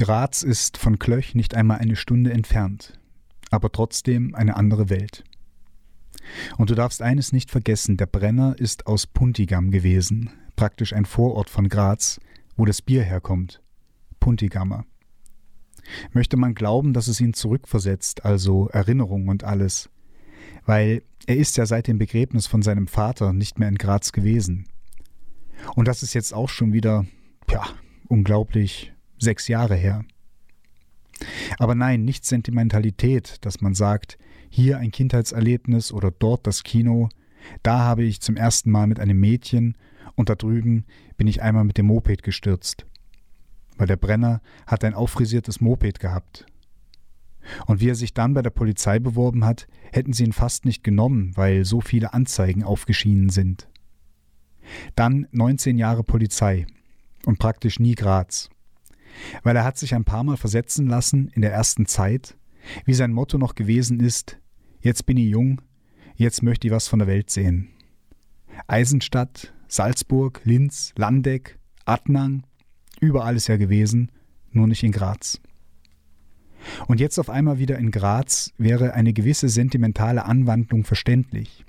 Graz ist von Klöch nicht einmal eine Stunde entfernt, aber trotzdem eine andere Welt. Und du darfst eines nicht vergessen, der Brenner ist aus Puntigam gewesen, praktisch ein Vorort von Graz, wo das Bier herkommt. Puntigammer. Möchte man glauben, dass es ihn zurückversetzt, also Erinnerung und alles, weil er ist ja seit dem Begräbnis von seinem Vater nicht mehr in Graz gewesen. Und das ist jetzt auch schon wieder, ja, unglaublich sechs Jahre her. Aber nein, nicht Sentimentalität, dass man sagt, hier ein Kindheitserlebnis oder dort das Kino, da habe ich zum ersten Mal mit einem Mädchen und da drüben bin ich einmal mit dem Moped gestürzt. Weil der Brenner hat ein auffrisiertes Moped gehabt. Und wie er sich dann bei der Polizei beworben hat, hätten sie ihn fast nicht genommen, weil so viele Anzeigen aufgeschienen sind. Dann 19 Jahre Polizei und praktisch nie Graz. Weil er hat sich ein paar Mal versetzen lassen in der ersten Zeit, wie sein Motto noch gewesen ist, jetzt bin ich jung, jetzt möchte ich was von der Welt sehen. Eisenstadt, Salzburg, Linz, Landeck, Adnang, überall ist er gewesen, nur nicht in Graz. Und jetzt auf einmal wieder in Graz wäre eine gewisse sentimentale Anwandlung verständlich.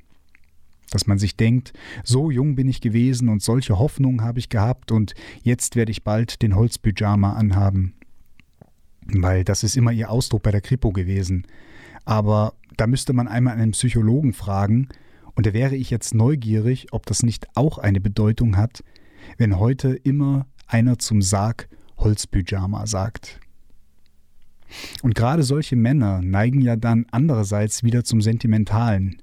Dass man sich denkt, so jung bin ich gewesen und solche Hoffnungen habe ich gehabt und jetzt werde ich bald den Holzpyjama anhaben. Weil das ist immer ihr Ausdruck bei der Kripo gewesen. Aber da müsste man einmal einen Psychologen fragen, und da wäre ich jetzt neugierig, ob das nicht auch eine Bedeutung hat, wenn heute immer einer zum Sarg Holzpyjama sagt. Und gerade solche Männer neigen ja dann andererseits wieder zum Sentimentalen.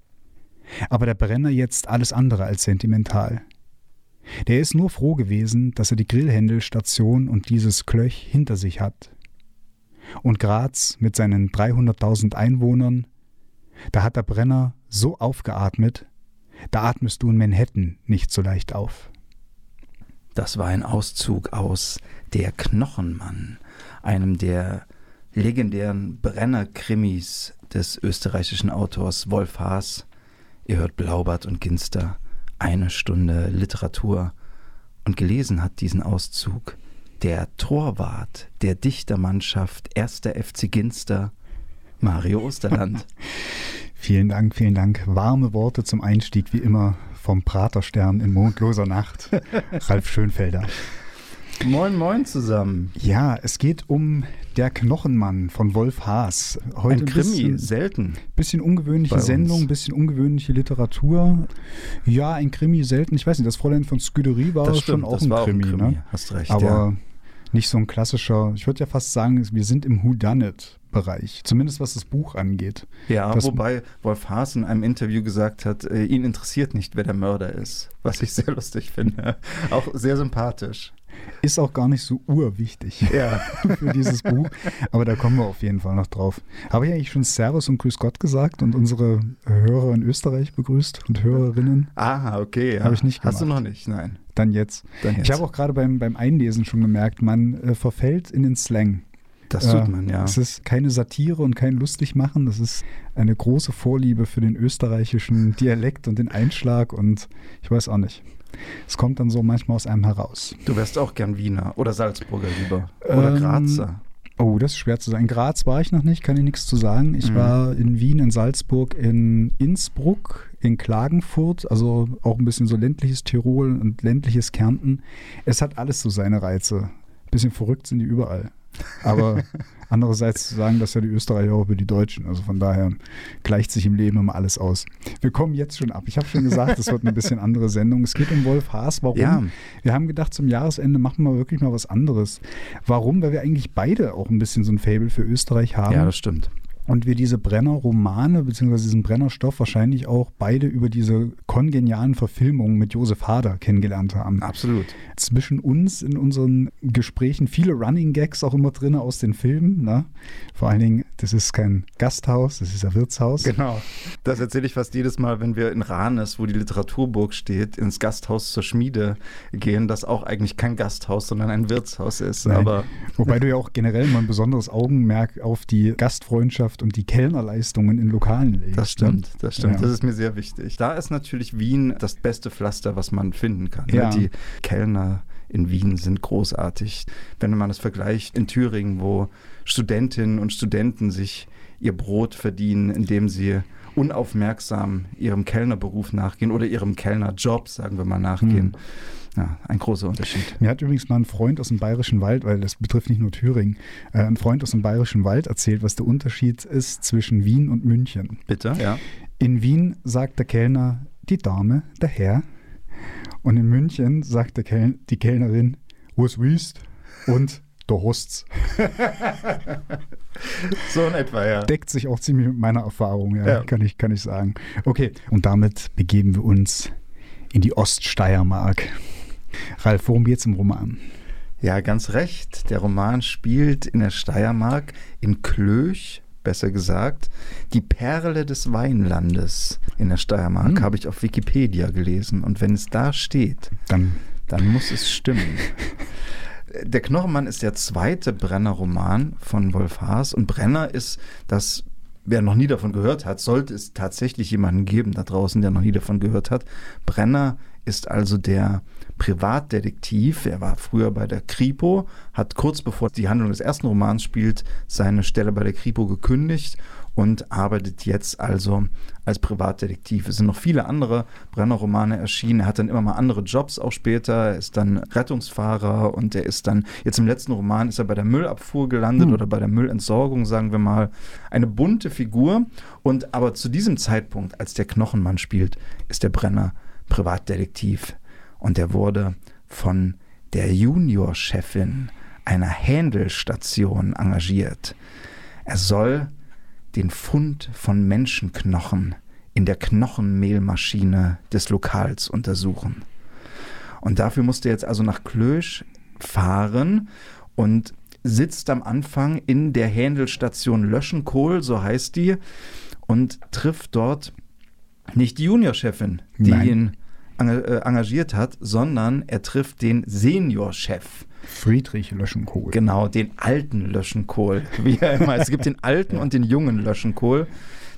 Aber der Brenner jetzt alles andere als sentimental. Der ist nur froh gewesen, dass er die Grillhändelstation und dieses Klöch hinter sich hat. Und Graz mit seinen 300.000 Einwohnern, da hat der Brenner so aufgeatmet, da atmest du in Manhattan nicht so leicht auf. Das war ein Auszug aus Der Knochenmann, einem der legendären Brenner-Krimis des österreichischen Autors Wolf Haas. Ihr hört Blaubart und Ginster, eine Stunde Literatur. Und gelesen hat diesen Auszug der Torwart der Dichtermannschaft 1. FC Ginster, Mario Osterland. vielen Dank, vielen Dank. Warme Worte zum Einstieg, wie immer, vom Praterstern in mondloser Nacht. Ralf Schönfelder. Moin, moin zusammen. Ja, es geht um Der Knochenmann von Wolf Haas. Heute ein Krimi, bisschen, selten. Bisschen ungewöhnliche Sendung, bisschen ungewöhnliche Literatur. Ja, ein Krimi, selten. Ich weiß nicht, das Fräulein von Scuderie war das schon auch ein, war Krimi, auch ein Krimi. Ne? Hast recht, Aber ja. nicht so ein klassischer, ich würde ja fast sagen, wir sind im Whodunit-Bereich. Zumindest was das Buch angeht. Ja, das, wobei Wolf Haas in einem Interview gesagt hat, äh, ihn interessiert nicht, wer der Mörder ist. Was ich sehr lustig finde. Auch sehr sympathisch. Ist auch gar nicht so urwichtig ja. für dieses Buch. Aber da kommen wir auf jeden Fall noch drauf. Habe ich eigentlich schon Servus und Grüß Gott gesagt und unsere Hörer in Österreich begrüßt und Hörerinnen? Aha, okay. Ja. Habe ich nicht gemacht. Hast du noch nicht? Nein. Dann jetzt. Dann jetzt. Ich habe auch gerade beim, beim Einlesen schon gemerkt, man äh, verfällt in den Slang. Das tut man, ja. Es ist keine Satire und kein Lustigmachen. Das ist eine große Vorliebe für den österreichischen Dialekt und den Einschlag und ich weiß auch nicht. Es kommt dann so manchmal aus einem heraus. Du wärst auch gern Wiener oder Salzburger lieber. Oder Ähm, Grazer. Oh, das ist schwer zu sagen. In Graz war ich noch nicht, kann ich nichts zu sagen. Ich Mhm. war in Wien, in Salzburg, in Innsbruck, in Klagenfurt, also auch ein bisschen so ländliches Tirol und ländliches Kärnten. Es hat alles so seine Reize. Bisschen verrückt sind die überall. Aber andererseits sagen das ja die Österreicher auch über die Deutschen. Also von daher gleicht sich im Leben immer alles aus. Wir kommen jetzt schon ab. Ich habe schon gesagt, es wird eine bisschen andere Sendung. Es geht um Wolf Haas. Warum? Ja. Wir haben gedacht, zum Jahresende machen wir wirklich mal was anderes. Warum? Weil wir eigentlich beide auch ein bisschen so ein Fable für Österreich haben. Ja, das stimmt. Und wir diese Brenner-Romane beziehungsweise diesen Brenner-Stoff wahrscheinlich auch beide über diese kongenialen Verfilmungen mit Josef Hader kennengelernt haben. Absolut. Zwischen uns in unseren Gesprächen viele Running Gags auch immer drin aus den Filmen. Ne? Vor allen Dingen, das ist kein Gasthaus, das ist ein Wirtshaus. Genau. Das erzähle ich fast jedes Mal, wenn wir in Rahnes, wo die Literaturburg steht, ins Gasthaus zur Schmiede gehen, das auch eigentlich kein Gasthaus, sondern ein Wirtshaus ist. Nein. Aber Wobei du ja auch generell mal ein besonderes Augenmerk auf die Gastfreundschaft und die Kellnerleistungen in Lokalen legst. das stimmt, ne? das stimmt. Ja. Das ist mir sehr wichtig. Da ist natürlich Wien das beste Pflaster, was man finden kann. ne? Ja. Die Kellner in Wien sind großartig. Wenn man das vergleicht in Thüringen, wo Studentinnen und Studenten sich ihr Brot verdienen, indem sie unaufmerksam ihrem Kellnerberuf nachgehen oder ihrem Kellnerjob, sagen wir mal, nachgehen. Hm. Ja, ein großer Unterschied. Mir hat übrigens mal ein Freund aus dem Bayerischen Wald, weil das betrifft nicht nur Thüringen, äh, ein Freund aus dem Bayerischen Wald erzählt, was der Unterschied ist zwischen Wien und München. Bitte, ja. In Wien sagt der Kellner die Dame, der Herr. Und in München sagt der Kel die Kellnerin, was willst? Und der Hosts. so in etwa, ja. Deckt sich auch ziemlich mit meiner Erfahrung, ja, ja, Kann, ich, kann ich sagen. Okay, und damit begeben wir uns in die Oststeiermark. Ralf, worum geht es im Roman? Ja, ganz recht. Der Roman spielt in der Steiermark, in Klöch, besser gesagt, die Perle des Weinlandes in der Steiermark, hm. habe ich auf Wikipedia gelesen. Und wenn es da steht, dann, dann muss es stimmen. Der Knochenmann ist der zweite Brenner-Roman von Wolf Haas. Und Brenner ist das wer noch nie davon gehört hat, sollte es tatsächlich jemanden geben da draußen, der noch nie davon gehört hat. Brenner ist also der Privatdetektiv. Er war früher bei der Kripo, hat kurz bevor die Handlung des ersten Romans spielt, seine Stelle bei der Kripo gekündigt und arbeitet jetzt also als Privatdetektiv. Es sind noch viele andere Brenner-Romane erschienen. Er hat dann immer mal andere Jobs auch später. Er ist dann Rettungsfahrer und er ist dann, jetzt im letzten Roman ist er bei der Müllabfuhr gelandet hm. oder bei der Müllentsorgung, sagen wir mal. Eine bunte Figur. Und aber zu diesem Zeitpunkt, als der Knochenmann spielt, ist der Brenner Privatdetektiv. Und er wurde von der Juniorchefin einer Händelstation engagiert. Er soll den Fund von Menschenknochen in der Knochenmehlmaschine des Lokals untersuchen. Und dafür musste er jetzt also nach Klösch fahren und sitzt am Anfang in der Händelstation Löschenkohl, so heißt die, und trifft dort nicht die Juniorchefin, die Nein. ihn engagiert hat, sondern er trifft den Seniorchef. Friedrich Löschenkohl. Genau, den alten Löschenkohl. Wie er immer. Es gibt den alten und den jungen Löschenkohl.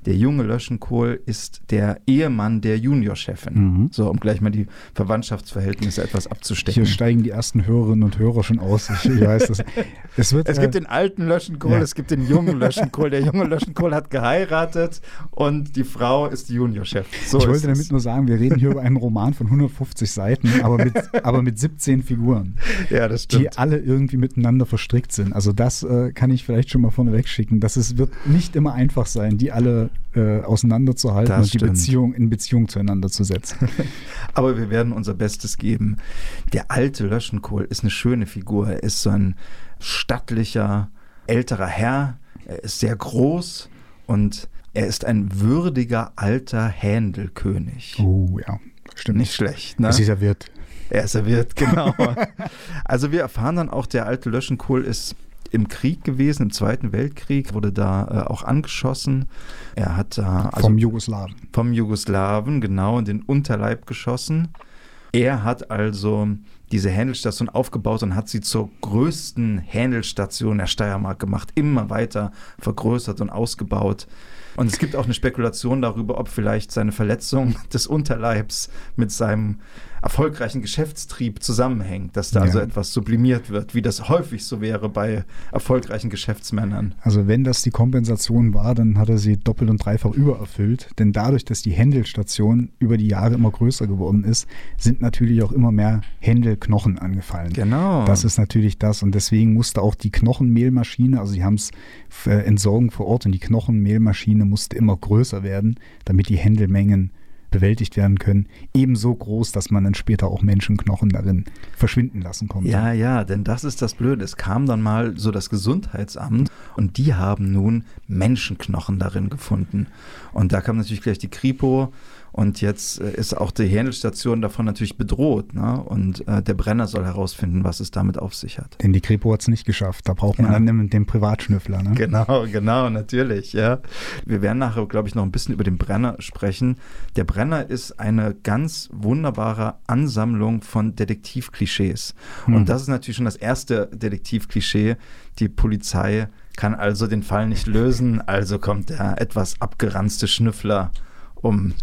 Der junge Löschenkohl ist der Ehemann der Juniorchefin. Mhm. So, um gleich mal die Verwandtschaftsverhältnisse etwas abzustecken. Hier steigen die ersten Hörerinnen und Hörer schon aus. Ich, ich weiß das. Es, wird, es äh, gibt den alten Löschenkohl, ja. es gibt den jungen Löschenkohl. Der junge Löschenkohl hat geheiratet und die Frau ist die Juniorchef. So ich wollte damit nur sagen, wir reden hier über einen Roman von 150 Seiten, aber mit, aber mit 17 Figuren. Ja, das stimmt. Die alle irgendwie miteinander verstrickt sind. Also das äh, kann ich vielleicht schon mal vorneweg schicken. Das ist, wird nicht immer einfach sein, die alle äh, auseinanderzuhalten das und stimmt. die Beziehung in Beziehung zueinander zu setzen. Aber wir werden unser Bestes geben. Der alte Löschenkohl ist eine schöne Figur. Er ist so ein stattlicher, älterer Herr. Er ist sehr groß und er ist ein würdiger alter Händelkönig. Oh ja, stimmt. Nicht schlecht, ne? Es ist serviert. Er ist serviert, genau. also wir erfahren dann auch, der alte Löschenkohl ist im Krieg gewesen, im Zweiten Weltkrieg, wurde da äh, auch angeschossen. Er hat da. Also, vom Jugoslawen. Vom Jugoslawen, genau, in den Unterleib geschossen. Er hat also diese Händelstation aufgebaut und hat sie zur größten Händelstation der Steiermark gemacht, immer weiter vergrößert und ausgebaut. Und es gibt auch eine Spekulation darüber, ob vielleicht seine Verletzung des Unterleibs mit seinem erfolgreichen Geschäftstrieb zusammenhängt, dass da ja. also etwas sublimiert wird, wie das häufig so wäre bei erfolgreichen Geschäftsmännern. Also wenn das die Kompensation war, dann hat er sie doppelt und dreifach übererfüllt, denn dadurch, dass die Händelstation über die Jahre immer größer geworden ist, sind natürlich auch immer mehr Händelknochen angefallen. Genau. Das ist natürlich das und deswegen musste auch die Knochenmehlmaschine, also sie haben es äh, Entsorgung vor Ort und die Knochenmehlmaschine musste immer größer werden, damit die Händelmengen bewältigt werden können, ebenso groß, dass man dann später auch Menschenknochen darin verschwinden lassen konnte. Ja, ja, denn das ist das Blöde. Es kam dann mal so das Gesundheitsamt und die haben nun Menschenknochen darin gefunden. Und da kam natürlich gleich die Kripo und jetzt äh, ist auch die Händelstation davon natürlich bedroht. Ne? Und äh, der Brenner soll herausfinden, was es damit auf sich hat. Denn die Kripo hat es nicht geschafft. Da braucht man ja. dann den, den Privatschnüffler. Ne? Genau, genau, natürlich. Ja. Wir werden nachher, glaube ich, noch ein bisschen über den Brenner sprechen. Der Brenner ist eine ganz wunderbare Ansammlung von Detektivklischees. Hm. Und das ist natürlich schon das erste Detektivklischee. Die Polizei kann also den Fall nicht lösen, also kommt der etwas abgeranzte Schnüffler um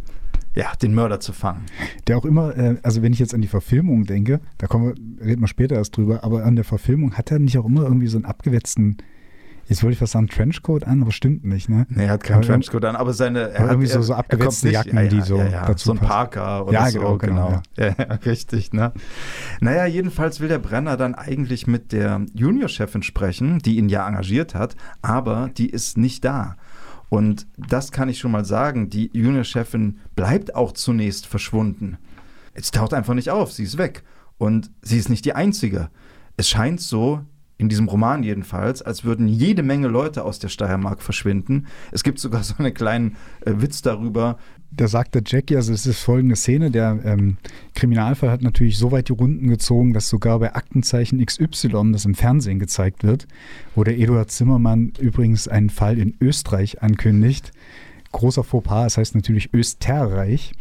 ja, den Mörder zu fangen. Der auch immer, äh, also wenn ich jetzt an die Verfilmung denke, da kommen wir, reden wir später erst drüber, aber an der Verfilmung hat er nicht auch immer irgendwie so einen abgewetzten Jetzt wollte ich fast sagen Trenchcoat an, aber stimmt nicht, ne? Nee, er hat keinen Trenchcoat an, aber seine. Er hat, irgendwie so, so abgewetzte Jacken, ja, ja, die so ja, dazu So ein Parker oder ja, so. Genau, genau. genau. Ja. richtig, ne? Naja, jedenfalls will der Brenner dann eigentlich mit der Juniorchefin sprechen, die ihn ja engagiert hat, aber die ist nicht da. Und das kann ich schon mal sagen, die Juniorchefin bleibt auch zunächst verschwunden. Jetzt taucht einfach nicht auf, sie ist weg. Und sie ist nicht die Einzige. Es scheint so, in diesem Roman jedenfalls, als würden jede Menge Leute aus der Steiermark verschwinden. Es gibt sogar so einen kleinen äh, Witz darüber. Da sagt der Jackie, also es ist folgende Szene, der ähm, Kriminalfall hat natürlich so weit die Runden gezogen, dass sogar bei Aktenzeichen XY, das im Fernsehen gezeigt wird, wo der Eduard Zimmermann übrigens einen Fall in Österreich ankündigt, großer Fauxpas, das heißt natürlich Österreich.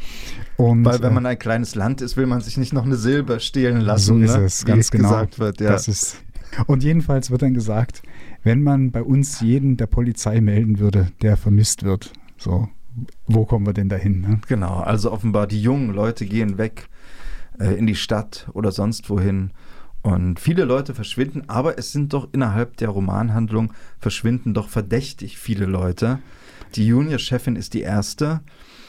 Und, Weil wenn äh, man ein kleines Land ist, will man sich nicht noch eine Silber stehlen lassen. So ist ne? es, ganz genau. Gesagt wird, ja. Das ist und jedenfalls wird dann gesagt, wenn man bei uns jeden der Polizei melden würde, der vermisst wird, so, wo kommen wir denn dahin? Ne? Genau, also offenbar die jungen Leute gehen weg äh, in die Stadt oder sonst wohin. Und viele Leute verschwinden, aber es sind doch innerhalb der Romanhandlung verschwinden doch verdächtig viele Leute. Die Junior-Chefin ist die erste.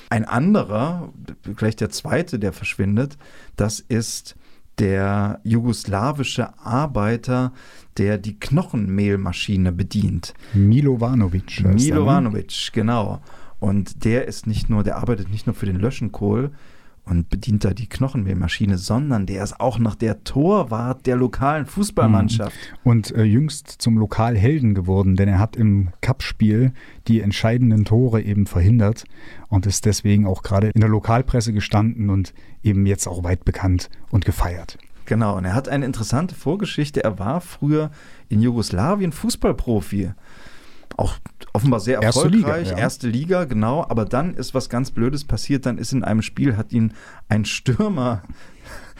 Ein anderer, vielleicht der zweite, der verschwindet, das ist der jugoslawische Arbeiter, der die Knochenmehlmaschine bedient. Milovanovic. Ne? Milovanovic, genau. Und der ist nicht nur, der arbeitet nicht nur für den Löschenkohl, und bedient da die Knochenmehlmaschine, sondern der ist auch noch der Torwart der lokalen Fußballmannschaft. Mhm. Und äh, jüngst zum Lokalhelden geworden, denn er hat im Cup-Spiel die entscheidenden Tore eben verhindert und ist deswegen auch gerade in der Lokalpresse gestanden und eben jetzt auch weit bekannt und gefeiert. Genau, und er hat eine interessante Vorgeschichte. Er war früher in Jugoslawien Fußballprofi auch offenbar sehr erfolgreich, erste Liga, ja. erste Liga, genau, aber dann ist was ganz Blödes passiert, dann ist in einem Spiel, hat ihn ein Stürmer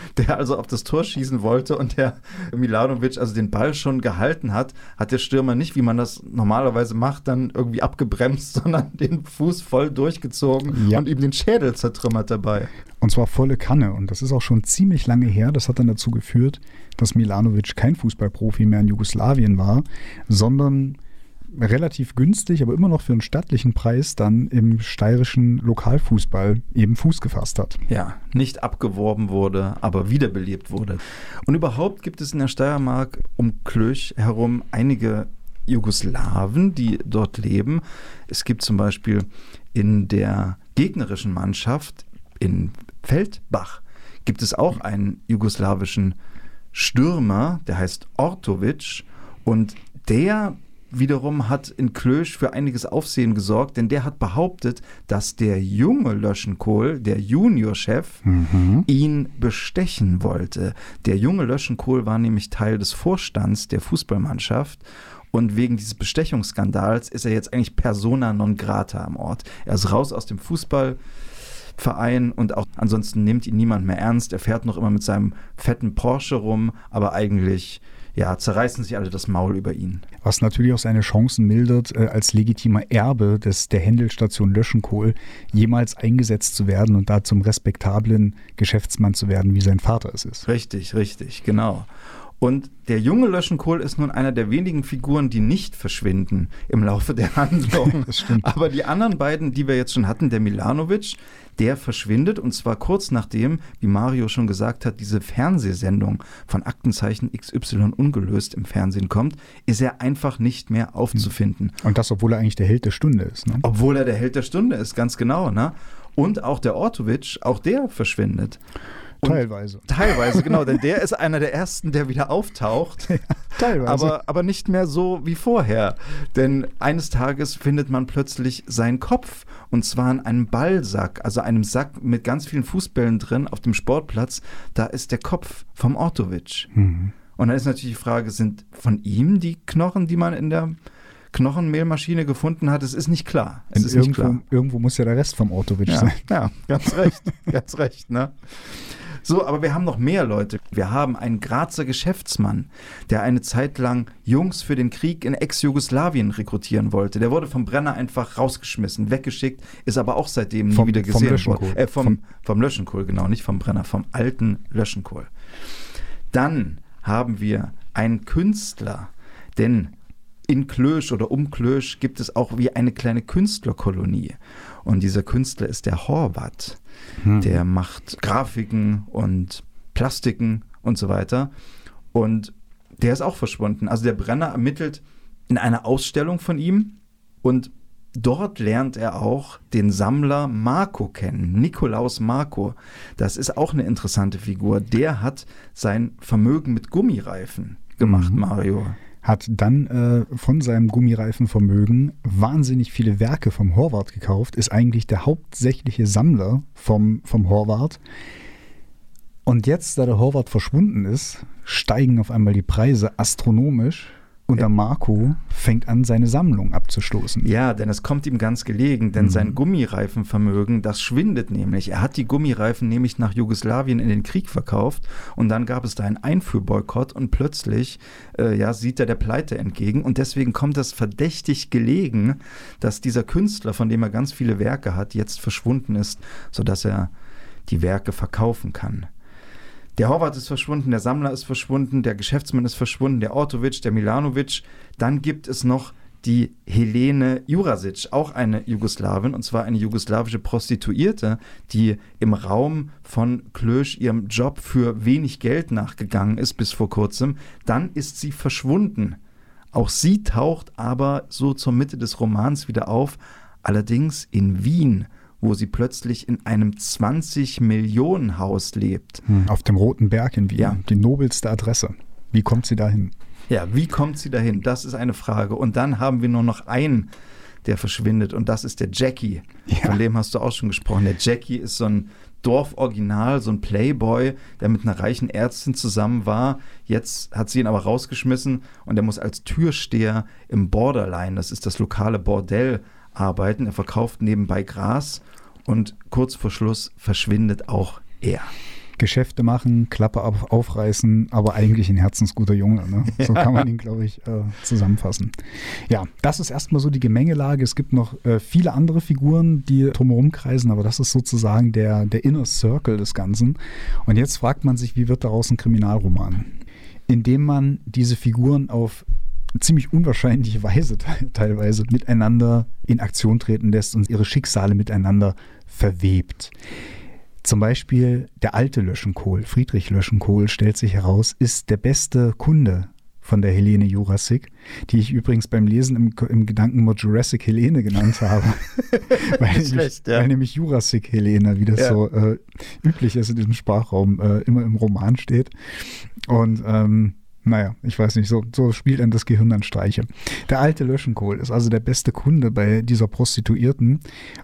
der also auf das Tor schießen wollte und der Milanovic also den Ball schon gehalten hat, hat der Stürmer nicht, wie man das normalerweise macht, dann irgendwie abgebremst, sondern den Fuß voll durchgezogen ja. und ihm den Schädel zertrümmert dabei. Und zwar volle Kanne. Und das ist auch schon ziemlich lange her. Das hat dann dazu geführt, dass Milanovic kein Fußballprofi mehr in Jugoslawien war, sondern relativ günstig, aber immer noch für einen stattlichen Preis dann im steirischen Lokalfußball eben Fuß gefasst hat. Ja, nicht abgeworben wurde, aber wiederbelebt wurde. Und überhaupt gibt es in der Steiermark um Klöch herum einige Jugoslawen, die dort leben. Es gibt zum Beispiel in der gegnerischen Mannschaft in Feldbach gibt es auch einen jugoslawischen Stürmer, der heißt Ortovic und der wiederum hat in Klösch für einiges Aufsehen gesorgt, denn der hat behauptet, dass der junge Löschenkohl, der Juniorchef, mhm. ihn bestechen wollte. Der junge Löschenkohl war nämlich Teil des Vorstands der Fußballmannschaft und wegen dieses Bestechungsskandals ist er jetzt eigentlich persona non grata am Ort. Er ist raus aus dem Fußballverein und auch ansonsten nimmt ihn niemand mehr ernst. Er fährt noch immer mit seinem fetten Porsche rum, aber eigentlich ja, zerreißen sich alle das Maul über ihn. Was natürlich auch seine Chancen mildert, äh, als legitimer Erbe des, der Händelstation Löschenkohl jemals eingesetzt zu werden und da zum respektablen Geschäftsmann zu werden, wie sein Vater es ist. Richtig, richtig, genau. Und der junge Löschenkohl ist nun einer der wenigen Figuren, die nicht verschwinden im Laufe der Handlung. das. Aber die anderen beiden, die wir jetzt schon hatten, der Milanovic, der verschwindet und zwar kurz nachdem, wie Mario schon gesagt hat, diese Fernsehsendung von Aktenzeichen XY ungelöst im Fernsehen kommt, ist er einfach nicht mehr aufzufinden. Und das, obwohl er eigentlich der Held der Stunde ist. Ne? Obwohl er der Held der Stunde ist, ganz genau. Ne? Und auch der Ortovic, auch der verschwindet. Und teilweise. Teilweise, genau, denn der ist einer der ersten, der wieder auftaucht. Ja, teilweise. Aber, aber nicht mehr so wie vorher. Denn eines Tages findet man plötzlich seinen Kopf und zwar in einem Ballsack, also einem Sack mit ganz vielen Fußbällen drin auf dem Sportplatz. Da ist der Kopf vom Ortovic. Mhm. Und dann ist natürlich die Frage, sind von ihm die Knochen, die man in der Knochenmehlmaschine gefunden hat, es ist nicht klar. Es ist irgendwo, nicht klar. irgendwo muss ja der Rest vom Ortovic ja, sein. Ja, ganz recht, ganz recht, ne? So, aber wir haben noch mehr Leute. Wir haben einen Grazer Geschäftsmann, der eine Zeit lang Jungs für den Krieg in Ex-Jugoslawien rekrutieren wollte. Der wurde vom Brenner einfach rausgeschmissen, weggeschickt, ist aber auch seitdem Vom- nie wieder vom gesehen Löschenkohl. worden. Äh, vom, Vom- vom Löschenkohl, genau, nicht vom Brenner, vom alten Löschenkohl. Dann haben wir einen Künstler, denn in Klösch oder um Klösch gibt es auch wie eine kleine Künstlerkolonie. Und dieser Künstler ist der Horvath. Hm. Der macht Grafiken und Plastiken und so weiter. Und der ist auch verschwunden. Also der Brenner ermittelt in einer Ausstellung von ihm und dort lernt er auch den Sammler Marco kennen, Nikolaus Marco. Das ist auch eine interessante Figur. Der hat sein Vermögen mit Gummireifen gemacht, Mhm. Mario. Hat dann äh, von seinem Gummireifenvermögen wahnsinnig viele Werke vom Horvath gekauft, ist eigentlich der hauptsächliche Sammler vom, vom Horvath. Und jetzt, da der Horvath verschwunden ist, steigen auf einmal die Preise astronomisch und der Marco fängt an, seine Sammlung abzustoßen. Ja, denn es kommt ihm ganz gelegen, denn Mhm. sein Gummireifenvermögen, das schwindet nämlich. Er hat die Gummireifen nämlich nach Jugoslawien in den Krieg verkauft und dann gab es da einen Einfuhrboykott und plötzlich äh, ja, sieht er der Pleite entgegen und deswegen kommt es verdächtig gelegen, dass dieser Künstler, von dem er ganz viele Werke hat, jetzt verschwunden ist, sodass er die Werke verkaufen kann. Der Horvath ist verschwunden, der Sammler ist verschwunden, der Geschäftsmann ist verschwunden, der Ortovic, der Milanovic. Dann gibt es noch die Helene Jurasic, auch eine Jugoslawin, und zwar eine jugoslawische Prostituierte, die im Raum von Klösch ihrem Job für wenig Geld nachgegangen ist bis vor kurzem. Dann ist sie verschwunden. Auch sie taucht aber so zur Mitte des Romans wieder auf, allerdings in Wien, wo sie plötzlich in einem 20-Millionen-Haus lebt. Hm, Auf dem Roten Berg in Wien, Ja. die nobelste Adresse. Wie kommt sie dahin? Ja, wie kommt sie dahin? Das ist eine Frage. Und dann haben wir nur noch einen, der verschwindet, und das ist der Jackie. Ja. Von dem hast du auch schon gesprochen. Der Jackie ist so ein Dorforiginal, so ein Playboy, der mit einer reichen Ärztin zusammen war. Jetzt hat sie ihn aber rausgeschmissen und er muss als Türsteher im Borderline, das ist das lokale Bordell, arbeiten. Er verkauft nebenbei Gras und kurz vor Schluss verschwindet auch er. Geschäfte machen, Klappe auf, aufreißen, aber eigentlich ein herzensguter Junge. Ne? So kann man ihn, glaube ich, äh, zusammenfassen. Ja, das ist erstmal so die Gemengelage. Es gibt noch äh, viele andere Figuren, die drumherum kreisen, aber das ist sozusagen der, der Inner Circle des Ganzen. Und jetzt fragt man sich, wie wird daraus ein Kriminalroman? Indem man diese Figuren auf ziemlich unwahrscheinliche Weise te teilweise miteinander in Aktion treten lässt und ihre Schicksale miteinander verwebt. Zum Beispiel der alte Löschenkohl, Friedrich Löschenkohl, stellt sich heraus, ist der beste Kunde von der Helene Jurassic, die ich übrigens beim Lesen im, im Gedankenmod Jurassic Helene genannt habe. weil, nämlich, schlecht, ja. weil nämlich Jurassic Helene, wie das Ja. so äh, üblich ist in diesem Sprachraum, äh, immer im Roman steht. Und ähm, naja, ich weiß nicht, so, so spielt dann das Gehirn dann Streiche. Der alte Löschenkohl ist also der beste Kunde bei dieser Prostituierten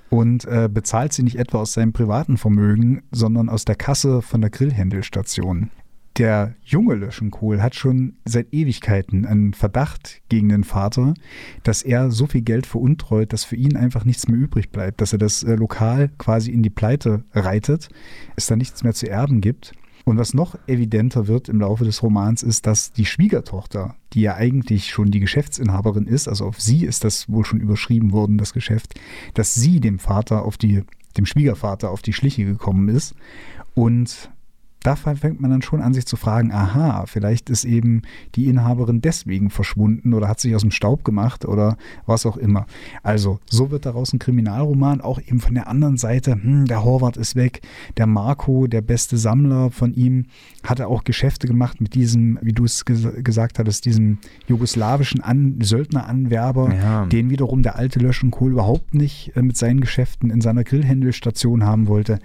und äh, bezahlt sie nicht etwa aus seinem privaten Vermögen, sondern aus der Kasse von der Grillhändelstation. Der junge Löschenkohl hat schon seit Ewigkeiten einen Verdacht gegen den Vater, dass er so viel Geld veruntreut, dass für ihn einfach nichts mehr übrig bleibt, dass er das äh, Lokal quasi in die Pleite reitet, es da nichts mehr zu erben gibt. Und was noch evidenter wird im Laufe des Romans ist, dass die Schwiegertochter, die ja eigentlich schon die Geschäftsinhaberin ist, also auf sie ist das wohl schon überschrieben worden, das Geschäft, dass sie dem Vater auf die, dem Schwiegervater auf die Schliche gekommen ist und da fängt man dann schon an, sich zu fragen, aha, vielleicht ist eben die Inhaberin deswegen verschwunden oder hat sich aus dem Staub gemacht oder was auch immer. Also, so wird daraus ein Kriminalroman, auch eben von der anderen Seite, hm, der Horvath ist weg, der Marco, der beste Sammler von ihm, hatte auch Geschäfte gemacht mit diesem, wie du es ges gesagt hattest, diesem jugoslawischen An Söldneranwerber, Ja. den wiederum der alte Löschenkohl überhaupt nicht äh, mit seinen Geschäften in seiner Grillhändelstation haben wollte.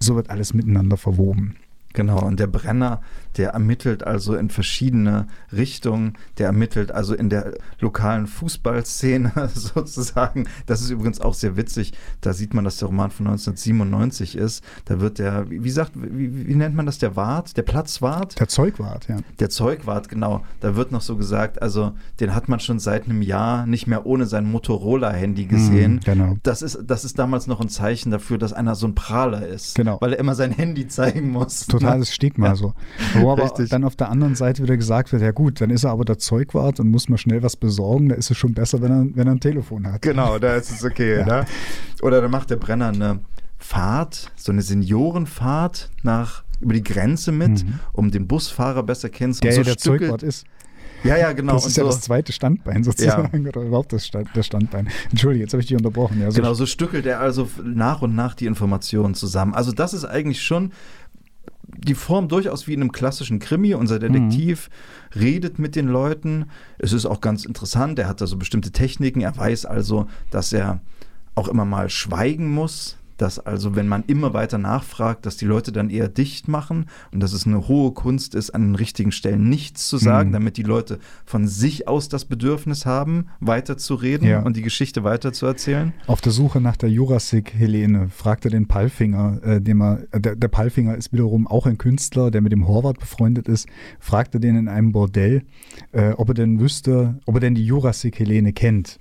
So wird alles miteinander verwoben. Genau, und der Brenner, der ermittelt also in verschiedene Richtungen, der ermittelt also in der lokalen Fußballszene sozusagen. Das ist übrigens auch sehr witzig. Da sieht man, dass der Roman von 1997 ist. Da wird der, wie sagt, wie, wie nennt man das, der Wart, der Platzwart? Der Zeugwart, ja. Der Zeugwart, genau. Da wird noch so gesagt, also den hat man schon seit einem Jahr nicht mehr ohne sein Motorola-Handy gesehen. Mhm, genau. Das ist, das ist damals noch ein Zeichen dafür, dass einer so ein Prahler ist. Genau. Weil er immer sein Handy zeigen muss. Total totales Stigma ja. so. Wo aber Richtig. dann auf der anderen Seite wieder gesagt wird, ja gut, dann ist er aber der Zeugwart und muss mal schnell was besorgen, da ist es schon besser, wenn er, wenn er ein Telefon hat. Genau, da ist es okay. ja. ne? Oder dann macht der Brenner eine Fahrt, so eine Seniorenfahrt nach über die Grenze mit, mhm. um den Busfahrer besser kennenzulernen. Der so der Zeugwart ist. Ja, ja, genau. Das ist ja das zweite Standbein sozusagen ja. oder überhaupt das, das Standbein. Entschuldige, jetzt habe ich dich unterbrochen. Ja, so genau, so stückelt er also nach und nach die Informationen zusammen. Also das ist eigentlich schon die Form durchaus wie in einem klassischen Krimi. Unser Detektiv mhm. redet mit den Leuten. Es ist auch ganz interessant. Er hat da so bestimmte Techniken. Er weiß also, dass er auch immer mal schweigen muss dass also, wenn man immer weiter nachfragt, dass die Leute dann eher dicht machen und dass es eine hohe Kunst ist, an den richtigen Stellen nichts zu sagen, mhm. damit die Leute von sich aus das Bedürfnis haben, weiterzureden ja. und die Geschichte weiterzuerzählen. Auf der Suche nach der Jurassic Helene fragte den Palfinger, äh, dem er, äh, der, der Palfinger ist wiederum auch ein Künstler, der mit dem Horvath befreundet ist, fragte den in einem Bordell, äh, ob er denn wüsste, ob er denn die Jurassic Helene kennt.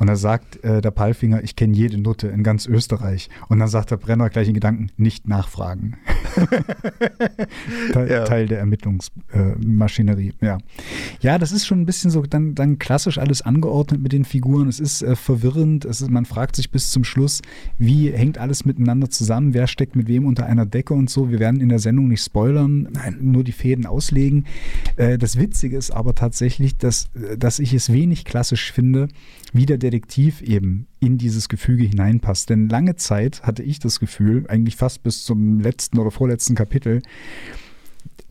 Und da sagt äh, der Palfinger, ich kenne jede Nutte in ganz Österreich. Und dann sagt der Brenner gleich in Gedanken, nicht nachfragen. Teil, ja. Teil, der Ermittlungsmaschinerie. Äh, ja. ja, das ist schon ein bisschen so dann, dann klassisch alles angeordnet mit den Figuren. Es ist äh, verwirrend. Es ist, man fragt sich bis zum Schluss, wie hängt alles miteinander zusammen? Wer steckt mit wem unter einer Decke und so? Wir werden in der Sendung nicht spoilern, Nein. nur die Fäden auslegen. Äh, das Witzige ist aber tatsächlich, dass, äh, dass ich es wenig klassisch finde, wie der Detektiv eben in dieses Gefüge hineinpasst. Denn lange Zeit hatte ich das Gefühl, eigentlich fast bis zum letzten oder vorletzten Kapitel,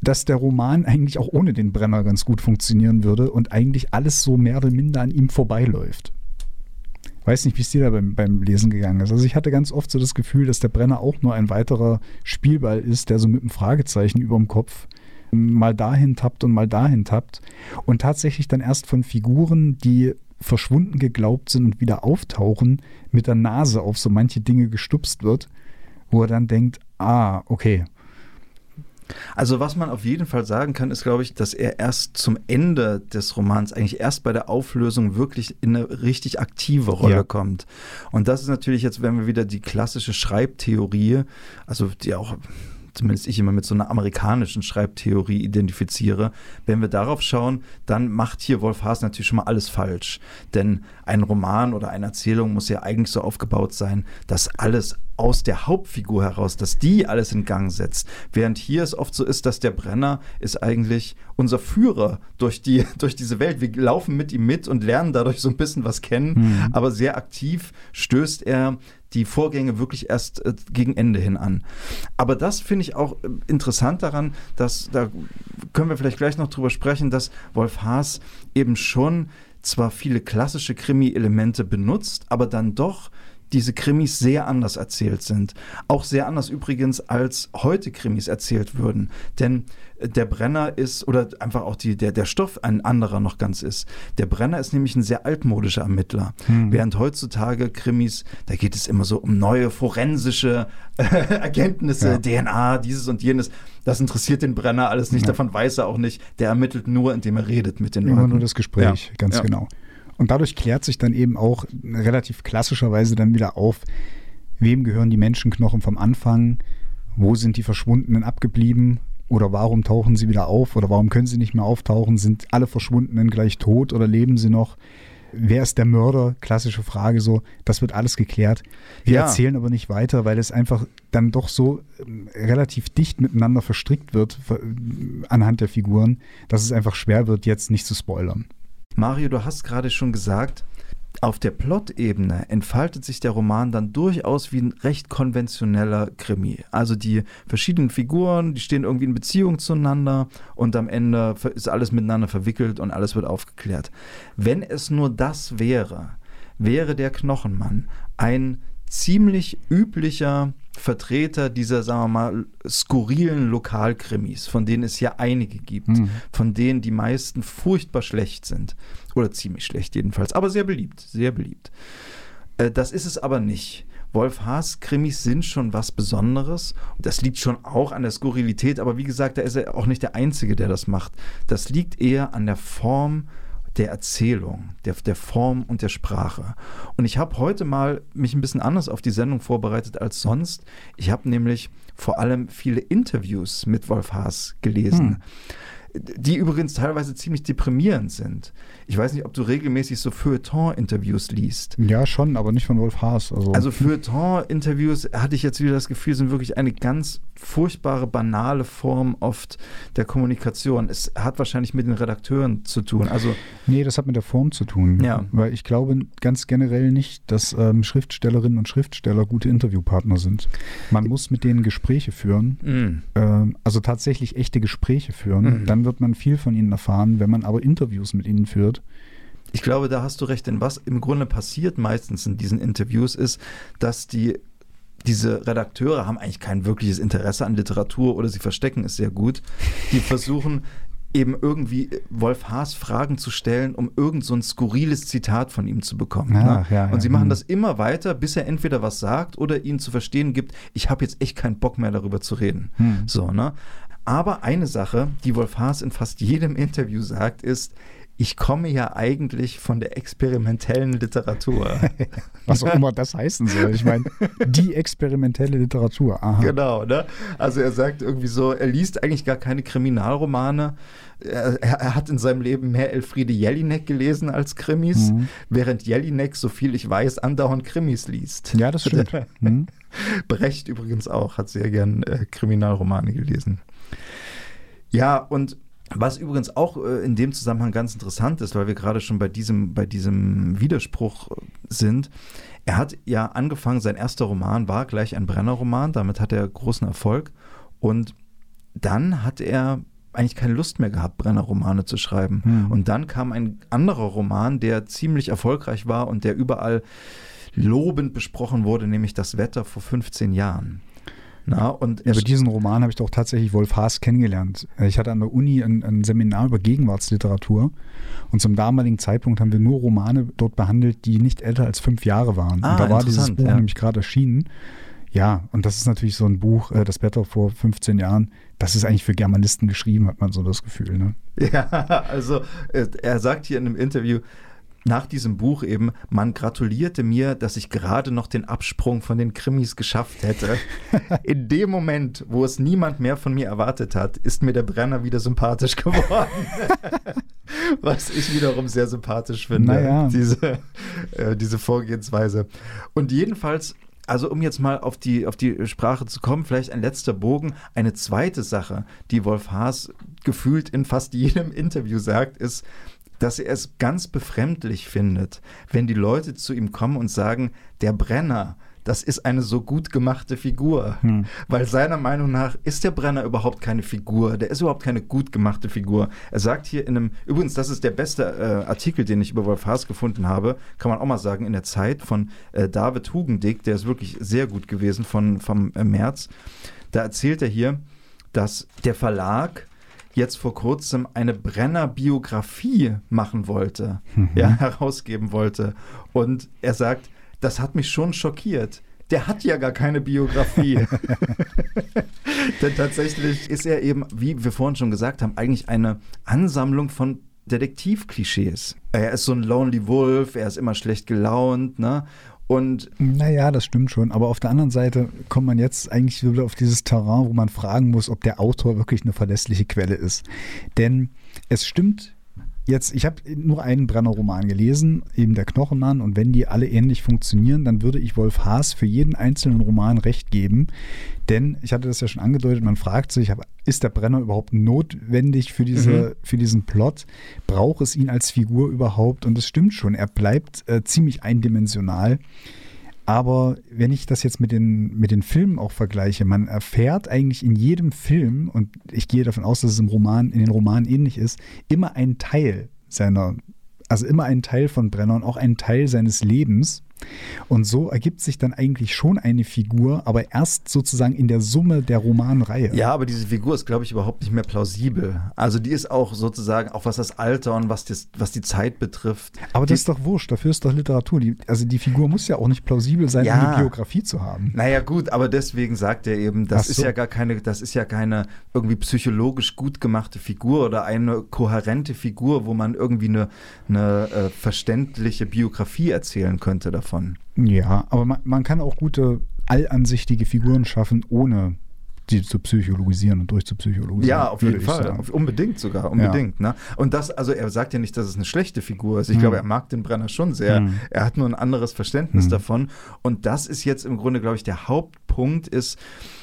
dass der Roman eigentlich auch ohne den Brenner ganz gut funktionieren würde und eigentlich alles so mehr oder minder an ihm vorbeiläuft. Weiß nicht, wie es dir da beim, beim Lesen gegangen ist. Also ich hatte ganz oft so das Gefühl, dass der Brenner auch nur ein weiterer Spielball ist, der so mit einem Fragezeichen über dem Kopf mal dahin tappt und mal dahin tappt und tatsächlich dann erst von Figuren, die verschwunden geglaubt sind und wieder auftauchen, mit der Nase auf so manche Dinge gestupst wird, wo er dann denkt, ah, okay. Also was man auf jeden Fall sagen kann, ist, glaube ich, dass er erst zum Ende des Romans, eigentlich erst bei der Auflösung wirklich in eine richtig aktive Rolle ja. kommt. Und das ist natürlich jetzt, wenn wir wieder die klassische Schreibtheorie, also die auch zumindest ich immer mit so einer amerikanischen Schreibtheorie identifiziere. Wenn wir darauf schauen, dann macht hier Wolf Haas natürlich schon mal alles falsch. Denn ein Roman oder eine Erzählung muss ja eigentlich so aufgebaut sein, dass alles aus der Hauptfigur heraus, dass die alles in Gang setzt. Während hier es oft so ist, dass der Brenner ist eigentlich unser Führer durch, die, durch diese Welt. Wir laufen mit ihm mit und lernen dadurch so ein bisschen was kennen, mhm. aber sehr aktiv stößt er die Vorgänge wirklich erst äh, gegen Ende hin an. Aber das finde ich auch äh, interessant daran, dass, da können wir vielleicht gleich noch drüber sprechen, dass Wolf Haas eben schon zwar viele klassische Krimi-Elemente benutzt, aber dann doch diese Krimis sehr anders erzählt sind. Auch sehr anders übrigens, als heute Krimis erzählt würden. Denn der Brenner ist, oder einfach auch die, der, der Stoff ein anderer noch ganz ist. Der Brenner ist nämlich ein sehr altmodischer Ermittler. Hm. Während heutzutage Krimis, da geht es immer so um neue forensische äh, Erkenntnisse, ja. DNA, dieses und jenes. Das interessiert den Brenner alles nicht, ja. davon weiß er auch nicht. Der ermittelt nur, indem er redet mit den immer Leuten. Immer nur das Gespräch, ja. ganz genau. Und dadurch klärt sich dann eben auch relativ klassischerweise dann wieder auf, wem gehören die Menschenknochen vom Anfang, wo sind die Verschwundenen abgeblieben oder warum tauchen sie wieder auf oder warum können sie nicht mehr auftauchen, sind alle Verschwundenen gleich tot oder leben sie noch? Wer ist der Mörder? Klassische Frage so. Das wird alles geklärt. Wir ja. erzählen aber nicht weiter, weil es einfach dann doch so ähm, relativ dicht miteinander verstrickt wird anhand der Figuren, dass es einfach schwer wird, jetzt nicht zu spoilern. Mario, du hast gerade schon gesagt, auf der Plot-Ebene entfaltet sich der Roman dann durchaus wie ein recht konventioneller Krimi. Also die verschiedenen Figuren, die stehen irgendwie in Beziehung zueinander und am Ende ist alles miteinander verwickelt und alles wird aufgeklärt. Wenn es nur das wäre, wäre der Knochenmann ein ziemlich üblicher Vertreter dieser, sagen wir mal, skurrilen Lokalkrimis, von denen es ja einige gibt, mhm. von denen die meisten furchtbar schlecht sind. Oder ziemlich schlecht jedenfalls, aber sehr beliebt, sehr beliebt. Äh, das ist es aber nicht. Wolf Haas Krimis sind schon was Besonderes. Das liegt schon auch an der Skurrilität, aber wie gesagt, da ist er auch nicht der Einzige, der das macht. Das liegt eher an der Form der Erzählung, der, der Form und der Sprache. Und ich habe heute mal mich ein bisschen anders auf die Sendung vorbereitet als sonst. Ich habe nämlich vor allem viele Interviews mit Wolf Haas gelesen. Hm die übrigens teilweise ziemlich deprimierend sind. Ich weiß nicht, ob du regelmäßig so Feuilleton-Interviews liest. Ja, schon, aber nicht von Wolf Haas. Also, also Feuilleton-Interviews hatte ich jetzt wieder das Gefühl, sind wirklich eine ganz furchtbare, banale Form oft der Kommunikation. Es hat wahrscheinlich mit den Redakteuren zu tun. Also, nee, das hat mit der Form zu tun. Ja. Weil ich glaube ganz generell nicht, dass ähm, Schriftstellerinnen und Schriftsteller gute Interviewpartner sind. Man muss mit denen Gespräche führen, mm. ähm, also tatsächlich echte Gespräche führen. Mm. Dann wird man viel von ihnen erfahren. Wenn man aber Interviews mit ihnen führt, ich glaube, da hast du recht, denn was im Grunde passiert meistens in diesen Interviews ist, dass die diese Redakteure haben eigentlich kein wirkliches Interesse an Literatur oder sie verstecken es sehr gut. Die versuchen eben irgendwie Wolf Haas Fragen zu stellen, um irgend so ein skurriles Zitat von ihm zu bekommen. Ach, ne? ja, und sie ja, machen hm. das immer weiter, bis er entweder was sagt oder ihnen zu verstehen gibt, ich habe jetzt echt keinen Bock mehr darüber zu reden. Hm. So, ne? Aber eine Sache, die Wolf Haas in fast jedem Interview sagt, ist, ich komme ja eigentlich von der experimentellen Literatur. Was auch immer das heißen soll. Ich meine, die experimentelle Literatur. Aha. Genau, ne? Also er sagt irgendwie so, er liest eigentlich gar keine Kriminalromane. Er, er hat in seinem Leben mehr Elfriede Jelinek gelesen als Krimis, mhm. während Jelinek, so viel ich weiß, andauernd Krimis liest. Ja, das stimmt. Mhm. Brecht übrigens auch, hat sehr gern äh, Kriminalromane gelesen. Ja, und was übrigens auch äh, in dem Zusammenhang ganz interessant ist, weil wir gerade schon bei diesem, bei diesem Widerspruch sind. Er hat ja angefangen, sein erster Roman war gleich ein Brenner-Roman, damit hat er großen Erfolg. Und dann hat er eigentlich keine Lust mehr gehabt, Brenner-Romane zu schreiben. Hm. Und dann kam ein anderer Roman, der ziemlich erfolgreich war und der überall lobend besprochen wurde, nämlich Das Wetter vor 15 Jahren. Na, und über diesen Roman habe ich doch tatsächlich Wolf Haas kennengelernt. Ich hatte an der Uni ein, ein, Seminar über Gegenwartsliteratur und zum damaligen Zeitpunkt haben wir nur Romane dort behandelt, die nicht älter als fünf Jahre waren. Ah, und da war dieses Buch ja. nämlich gerade erschienen. Ja, und das ist natürlich so ein Buch, äh, das Wetter vor 15 Jahren, das ist eigentlich für Germanisten geschrieben, hat man so das Gefühl. Ne? Ja, also äh, er sagt hier in einem Interview, nach diesem Buch eben, man gratulierte mir, dass ich gerade noch den Absprung von den Krimis geschafft hätte. In dem Moment, wo es niemand mehr von mir erwartet hat, ist mir der Brenner wieder sympathisch geworden. Was ich wiederum sehr sympathisch finde, naja. diese, äh, diese Vorgehensweise. Und jedenfalls also um jetzt mal auf die, auf die Sprache zu kommen, vielleicht ein letzter Bogen. Eine zweite Sache, die Wolf Haas gefühlt in fast jedem Interview sagt, ist, dass er es ganz befremdlich findet, wenn die Leute zu ihm kommen und sagen, der Brenner, das ist eine so gut gemachte Figur. Hm. Weil seiner Meinung nach ist der Brenner überhaupt keine Figur, der ist überhaupt keine gut gemachte Figur. Er sagt hier in einem, übrigens, das ist der beste äh, Artikel, den ich über Wolf Haas gefunden habe, kann man auch mal sagen, in der Zeit von äh, David Hugendick, der ist wirklich sehr gut gewesen von, vom äh, März. Da erzählt er hier, dass der Verlag jetzt vor kurzem eine Brenner-Biografie machen wollte, Mhm. ja, herausgeben wollte. Und er sagt, das hat mich schon schockiert. Der hat ja gar keine Biografie. Denn tatsächlich ist er eben, wie wir vorhin schon gesagt haben, eigentlich eine Ansammlung von Detektivklischees. Er ist so ein Lonely Wolf, er ist immer schlecht gelaunt, ne? Und Naja, das stimmt schon. Aber auf der anderen Seite kommt man jetzt eigentlich wieder auf dieses Terrain, wo man fragen muss, ob der Autor wirklich eine verlässliche Quelle ist. Denn es stimmt jetzt, ich habe nur einen Brenner-Roman gelesen, eben der Knochenmann, und wenn die alle ähnlich funktionieren, dann würde ich Wolf Haas für jeden einzelnen Roman recht geben. Denn ich hatte das ja schon angedeutet, man fragt sich, ist der Brenner überhaupt notwendig für, diese, Mhm. für diesen Plot? Braucht es ihn als Figur überhaupt? Und es stimmt schon, er bleibt äh, ziemlich eindimensional. Aber wenn ich das jetzt mit den, mit den Filmen auch vergleiche, man erfährt eigentlich in jedem Film, und ich gehe davon aus, dass es im Roman, in den Romanen ähnlich ist, immer einen Teil seiner, also immer einen Teil von Brenner und auch einen Teil seines Lebens. Und so ergibt sich dann eigentlich schon eine Figur, aber erst sozusagen in der Summe der Romanreihe. Ja, aber diese Figur ist, glaube ich, überhaupt nicht mehr plausibel. Also die ist auch sozusagen, auch was das Alter und was, das, was die Zeit betrifft. Aber die, das ist doch wurscht, dafür ist doch Literatur. Die, also die Figur muss ja auch nicht plausibel sein, Ja. um eine Biografie zu haben. Naja, gut, aber deswegen sagt er eben, das Ach ist so. ja gar keine, das ist ja keine irgendwie psychologisch gut gemachte Figur oder eine kohärente Figur, wo man irgendwie eine, eine äh, verständliche Biografie erzählen könnte davon. Ja, aber man, man kann auch gute, allansichtige Figuren schaffen, ohne die zu psychologisieren und durchzupsychologisieren. Ja, auf jeden Fall. Auf, unbedingt sogar, unbedingt. Ne? Und das, also er sagt ja nicht, dass es eine schlechte Figur ist. Ich Mhm. glaube, er mag den Brenner schon sehr. Mhm. Er hat nur ein anderes Verständnis Mhm. davon. Und das ist jetzt im Grunde, glaube ich, der Hauptpunkt ist,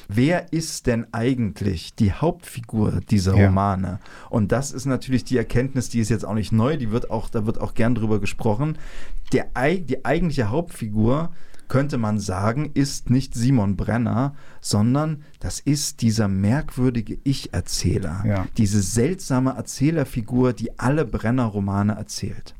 wer ist denn eigentlich die Hauptfigur dieser Ja. Romane? Und das ist natürlich die Erkenntnis, die ist jetzt auch nicht neu, die wird auch, da wird auch gern drüber gesprochen. Der, die eigentliche Hauptfigur könnte man sagen, ist nicht Simon Brenner, sondern das ist dieser merkwürdige Ich-Erzähler. Ja. Diese seltsame Erzählerfigur, die alle Brenner-Romane erzählt.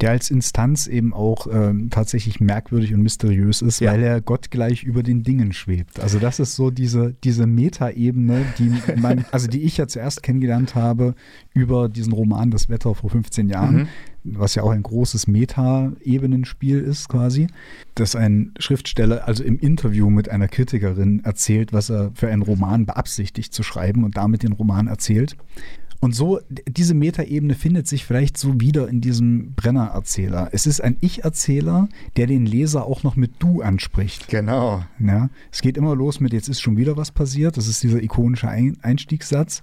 Der als Instanz eben auch ähm, tatsächlich merkwürdig und mysteriös ist, Ja. weil er gottgleich über den Dingen schwebt. Also das ist so diese, diese Metaebene, die man, also die ich ja zuerst kennengelernt habe über diesen Roman Das Wetter vor 15 Jahren, was ja auch ein großes Meta-Ebenenspiel ist quasi, dass ein Schriftsteller also im Interview mit einer Kritikerin erzählt, was er für einen Roman beabsichtigt zu schreiben und damit den Roman erzählt. Und so, diese Metaebene findet sich vielleicht so wieder in diesem Brenner-Erzähler. Es ist ein Ich-Erzähler, der den Leser auch noch mit Du anspricht. Genau. Ja, es geht immer los mit, jetzt ist schon wieder was passiert. Das ist dieser ikonische Ein Einstiegssatz.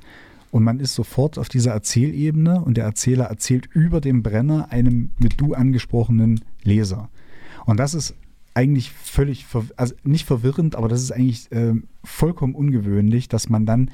Und man ist sofort auf dieser Erzählebene und der Erzähler erzählt über dem Brenner einem mit Du angesprochenen Leser. Und das ist eigentlich völlig, also nicht verwirrend, aber das ist eigentlich ähm, vollkommen ungewöhnlich, dass man dann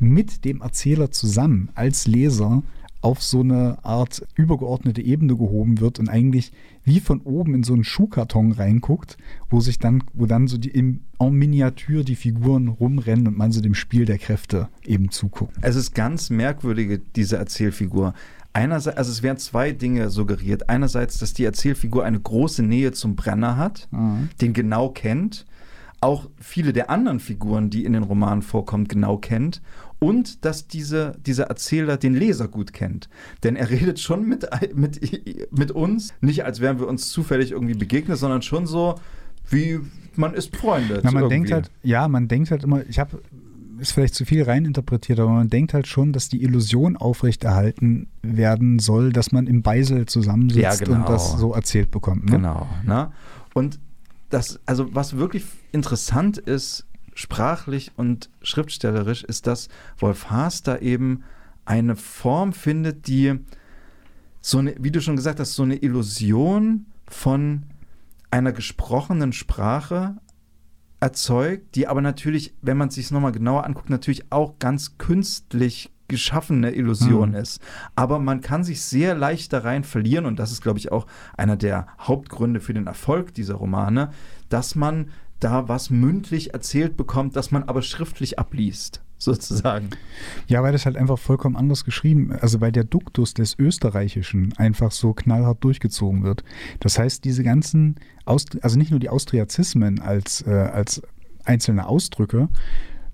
mit dem Erzähler zusammen als Leser auf so eine Art übergeordnete Ebene gehoben wird und eigentlich wie von oben in so einen Schuhkarton reinguckt, wo sich dann, wo dann so die im en Miniatur die Figuren rumrennen und man so dem Spiel der Kräfte eben zuguckt. Es ist ganz merkwürdige, diese Erzählfigur. Einerseits, also es werden zwei Dinge suggeriert. Einerseits, dass die Erzählfigur eine große Nähe zum Brenner hat, Mhm. den genau kennt, auch viele der anderen Figuren, die in den Romanen vorkommen, genau kennt und dass diese, dieser Erzähler den Leser gut kennt. Denn er redet schon mit, mit, mit uns, nicht als wären wir uns zufällig irgendwie begegnet, sondern schon so, wie man ist Freunde. Na, man irgendwie. denkt halt, ja, man denkt halt immer, ich habe ist vielleicht zu viel reininterpretiert, aber man denkt halt schon, dass die Illusion aufrechterhalten werden soll, dass man im Beisel zusammensitzt Ja, genau. und das so erzählt bekommt. Ne? Genau. Ne? Und das, also was wirklich interessant ist, sprachlich und schriftstellerisch, ist, dass Wolf Haas da eben eine Form findet, die so eine, wie du schon gesagt hast, so eine Illusion von einer gesprochenen Sprache erzeugt, die aber natürlich, wenn man es sich nochmal genauer anguckt, natürlich auch ganz künstlich geschaffene Illusion Mhm. ist. Aber man kann sich sehr leicht da rein verlieren und das ist, glaube ich, auch einer der Hauptgründe für den Erfolg dieser Romane, dass man da was mündlich erzählt bekommt, das man aber schriftlich abliest, sozusagen. Ja, weil das halt einfach vollkommen anders geschrieben, also weil der Duktus des Österreichischen einfach so knallhart durchgezogen wird. Das heißt, diese ganzen, Aust also nicht nur die Austriazismen als, äh, als einzelne Ausdrücke,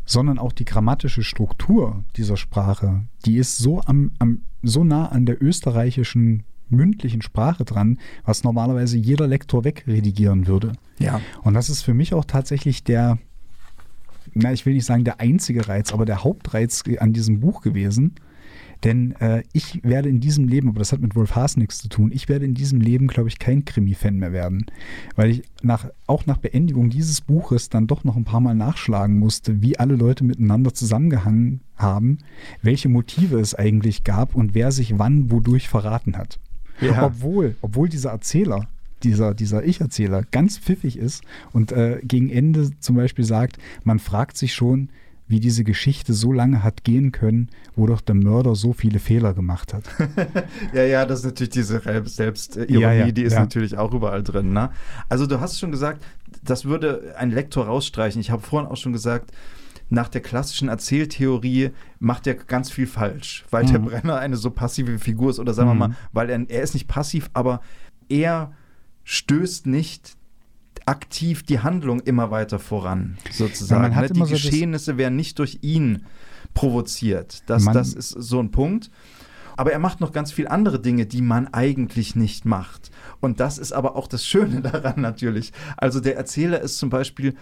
sondern auch die grammatische Struktur dieser Sprache, die ist so, am, am, so nah an der österreichischen mündlichen Sprache dran, was normalerweise jeder Lektor wegredigieren würde. Ja. Und das ist für mich auch tatsächlich der, na, ich will nicht sagen der einzige Reiz, aber der Hauptreiz an diesem Buch gewesen. Denn äh, ich werde in diesem Leben, aber das hat mit Wolf Haas nichts zu tun, ich werde in diesem Leben, glaube ich, kein Krimi-Fan mehr werden. Weil ich nach, auch nach Beendigung dieses Buches dann doch noch ein paar Mal nachschlagen musste, wie alle Leute miteinander zusammengehangen haben, welche Motive es eigentlich gab und wer sich wann wodurch verraten hat. Ja. Obwohl, obwohl dieser Erzähler, dieser, dieser Ich-Erzähler ganz pfiffig ist und äh, gegen Ende zum Beispiel sagt, man fragt sich schon, wie diese Geschichte so lange hat gehen können, wo doch der Mörder so viele Fehler gemacht hat. Ja, ja, das ist natürlich diese Selbstironie, Ja, ja, die ist ja. natürlich auch überall drin. Ne? Also du hast schon gesagt, das würde ein Lektor rausstreichen. Ich habe vorhin auch schon gesagt, nach der klassischen Erzähltheorie macht er ganz viel falsch, weil der Mhm. Brenner eine so passive Figur ist oder sagen wir Mhm. mal, weil er, er ist nicht passiv, aber er stößt nicht aktiv die Handlung immer weiter voran, sozusagen. Ja, ne? die Geschehnisse werden nicht durch ihn provoziert. Das, das ist so ein Punkt. Aber er macht noch ganz viele andere Dinge, die man eigentlich nicht macht. Und das ist aber auch das Schöne daran natürlich. Also der Erzähler ist zum Beispiel,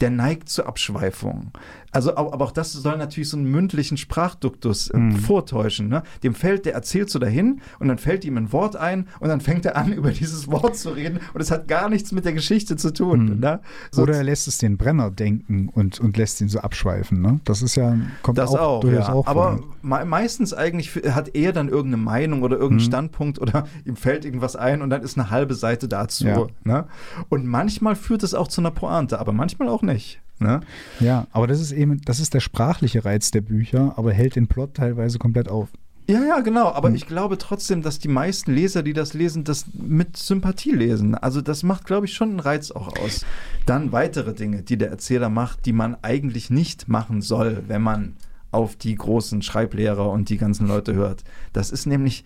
der neigt zur Abschweifung. Also, aber auch das soll natürlich so einen mündlichen Sprachduktus äh, mhm. vortäuschen. Ne? Dem fällt, der erzählt so dahin und dann fällt ihm ein Wort ein und dann fängt er an, über dieses Wort zu reden und es hat gar nichts mit der Geschichte zu tun. Mhm. Ne? So Oder er lässt es den Brenner denken und, und lässt ihn so abschweifen. Ne? Das ist ja, kommt das auch, auch, ja. auch Aber me meistens eigentlich hat er dann irgendeine Meinung oder irgendeinen mhm. Standpunkt oder ihm fällt irgendwas ein und dann ist eine halbe Seite dazu. Ja. Ne? Und manchmal führt es auch zu einer Pointe, aber manchmal auch nicht. Ne? Ja, aber das ist eben, das ist der sprachliche Reiz der Bücher, aber hält den Plot teilweise komplett auf. Ja, ja, genau. Aber hm. ich glaube trotzdem, dass die meisten Leser, die das lesen, das mit Sympathie lesen. Also das macht, glaube ich, schon einen Reiz auch aus. Dann weitere Dinge, die der Erzähler macht, die man eigentlich nicht machen soll, wenn man auf die großen Schreiblehrer und die ganzen Leute hört. Das ist nämlich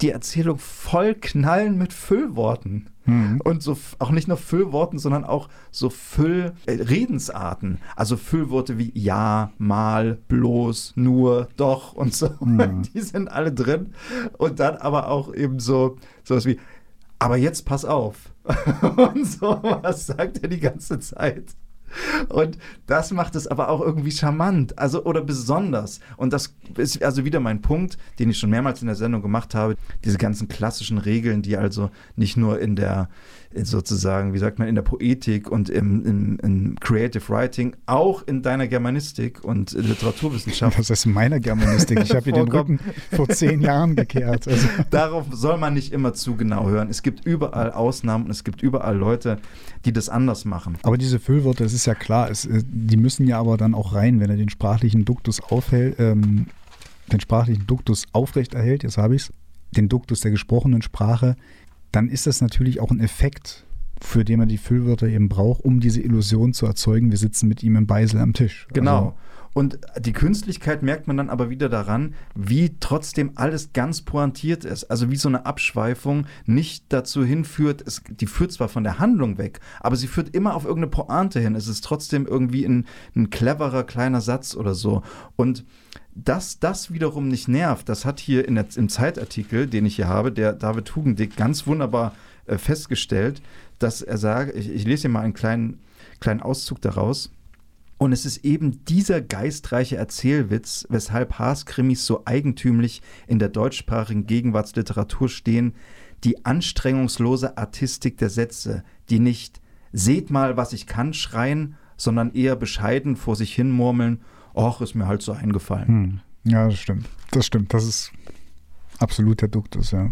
die Erzählung voll knallen mit Füllworten. Mhm. Und so auch nicht nur Füllworten, sondern auch so Füllredensarten. Äh, also Füllworte wie ja, mal, bloß, nur, doch und so. Mhm. Die sind alle drin. Und dann aber auch eben so sowas wie, aber jetzt pass auf. und so was sagt er die ganze Zeit. Und das macht es aber auch irgendwie charmant, also oder besonders. Und das ist also wieder mein Punkt, den ich schon mehrmals in der Sendung gemacht habe. Diese ganzen klassischen Regeln, die also nicht nur in der sozusagen, wie sagt man, in der Poetik und im, im, im, Creative Writing, auch in deiner Germanistik und Literaturwissenschaft. Das ist in meiner Germanistik. Ich habe hier den Rücken vor zehn Jahren gekehrt. Also. Darauf soll man nicht immer zu genau hören. Es gibt überall Ausnahmen und es gibt überall Leute, die das anders machen. Aber diese Füllwörter, das ist ja klar, es, äh, die müssen ja aber dann auch rein, wenn er den sprachlichen Duktus aufhält, ähm, den sprachlichen Duktus aufrechterhält, jetzt habe ich es, den Duktus der gesprochenen Sprache, dann ist das natürlich auch ein Effekt, für den man die Füllwörter eben braucht, um diese Illusion zu erzeugen, wir sitzen mit ihm im Beisel am Tisch. Genau. Also, und die Künstlichkeit merkt man dann aber wieder daran, wie trotzdem alles ganz pointiert ist. Also wie so eine Abschweifung nicht dazu hinführt, es, die führt zwar von der Handlung weg, aber sie führt immer auf irgendeine Pointe hin. Es ist trotzdem irgendwie ein, ein cleverer kleiner Satz oder so. Und dass das wiederum nicht nervt, das hat hier der, im Zeitartikel, den ich hier habe, der David Hugendick ganz wunderbar äh, festgestellt, dass er sagt, ich, ich lese hier mal einen kleinen, kleinen Auszug daraus. Und es ist eben dieser geistreiche Erzählwitz, weshalb Haas-Krimis so eigentümlich in der deutschsprachigen Gegenwartsliteratur stehen, die anstrengungslose Artistik der Sätze, die nicht Seht mal, was ich kann schreien, sondern eher bescheiden vor sich hin murmeln ach, ist mir halt so eingefallen. Hm. Ja, das stimmt. Das stimmt. Das ist absolut der Duktus, ja.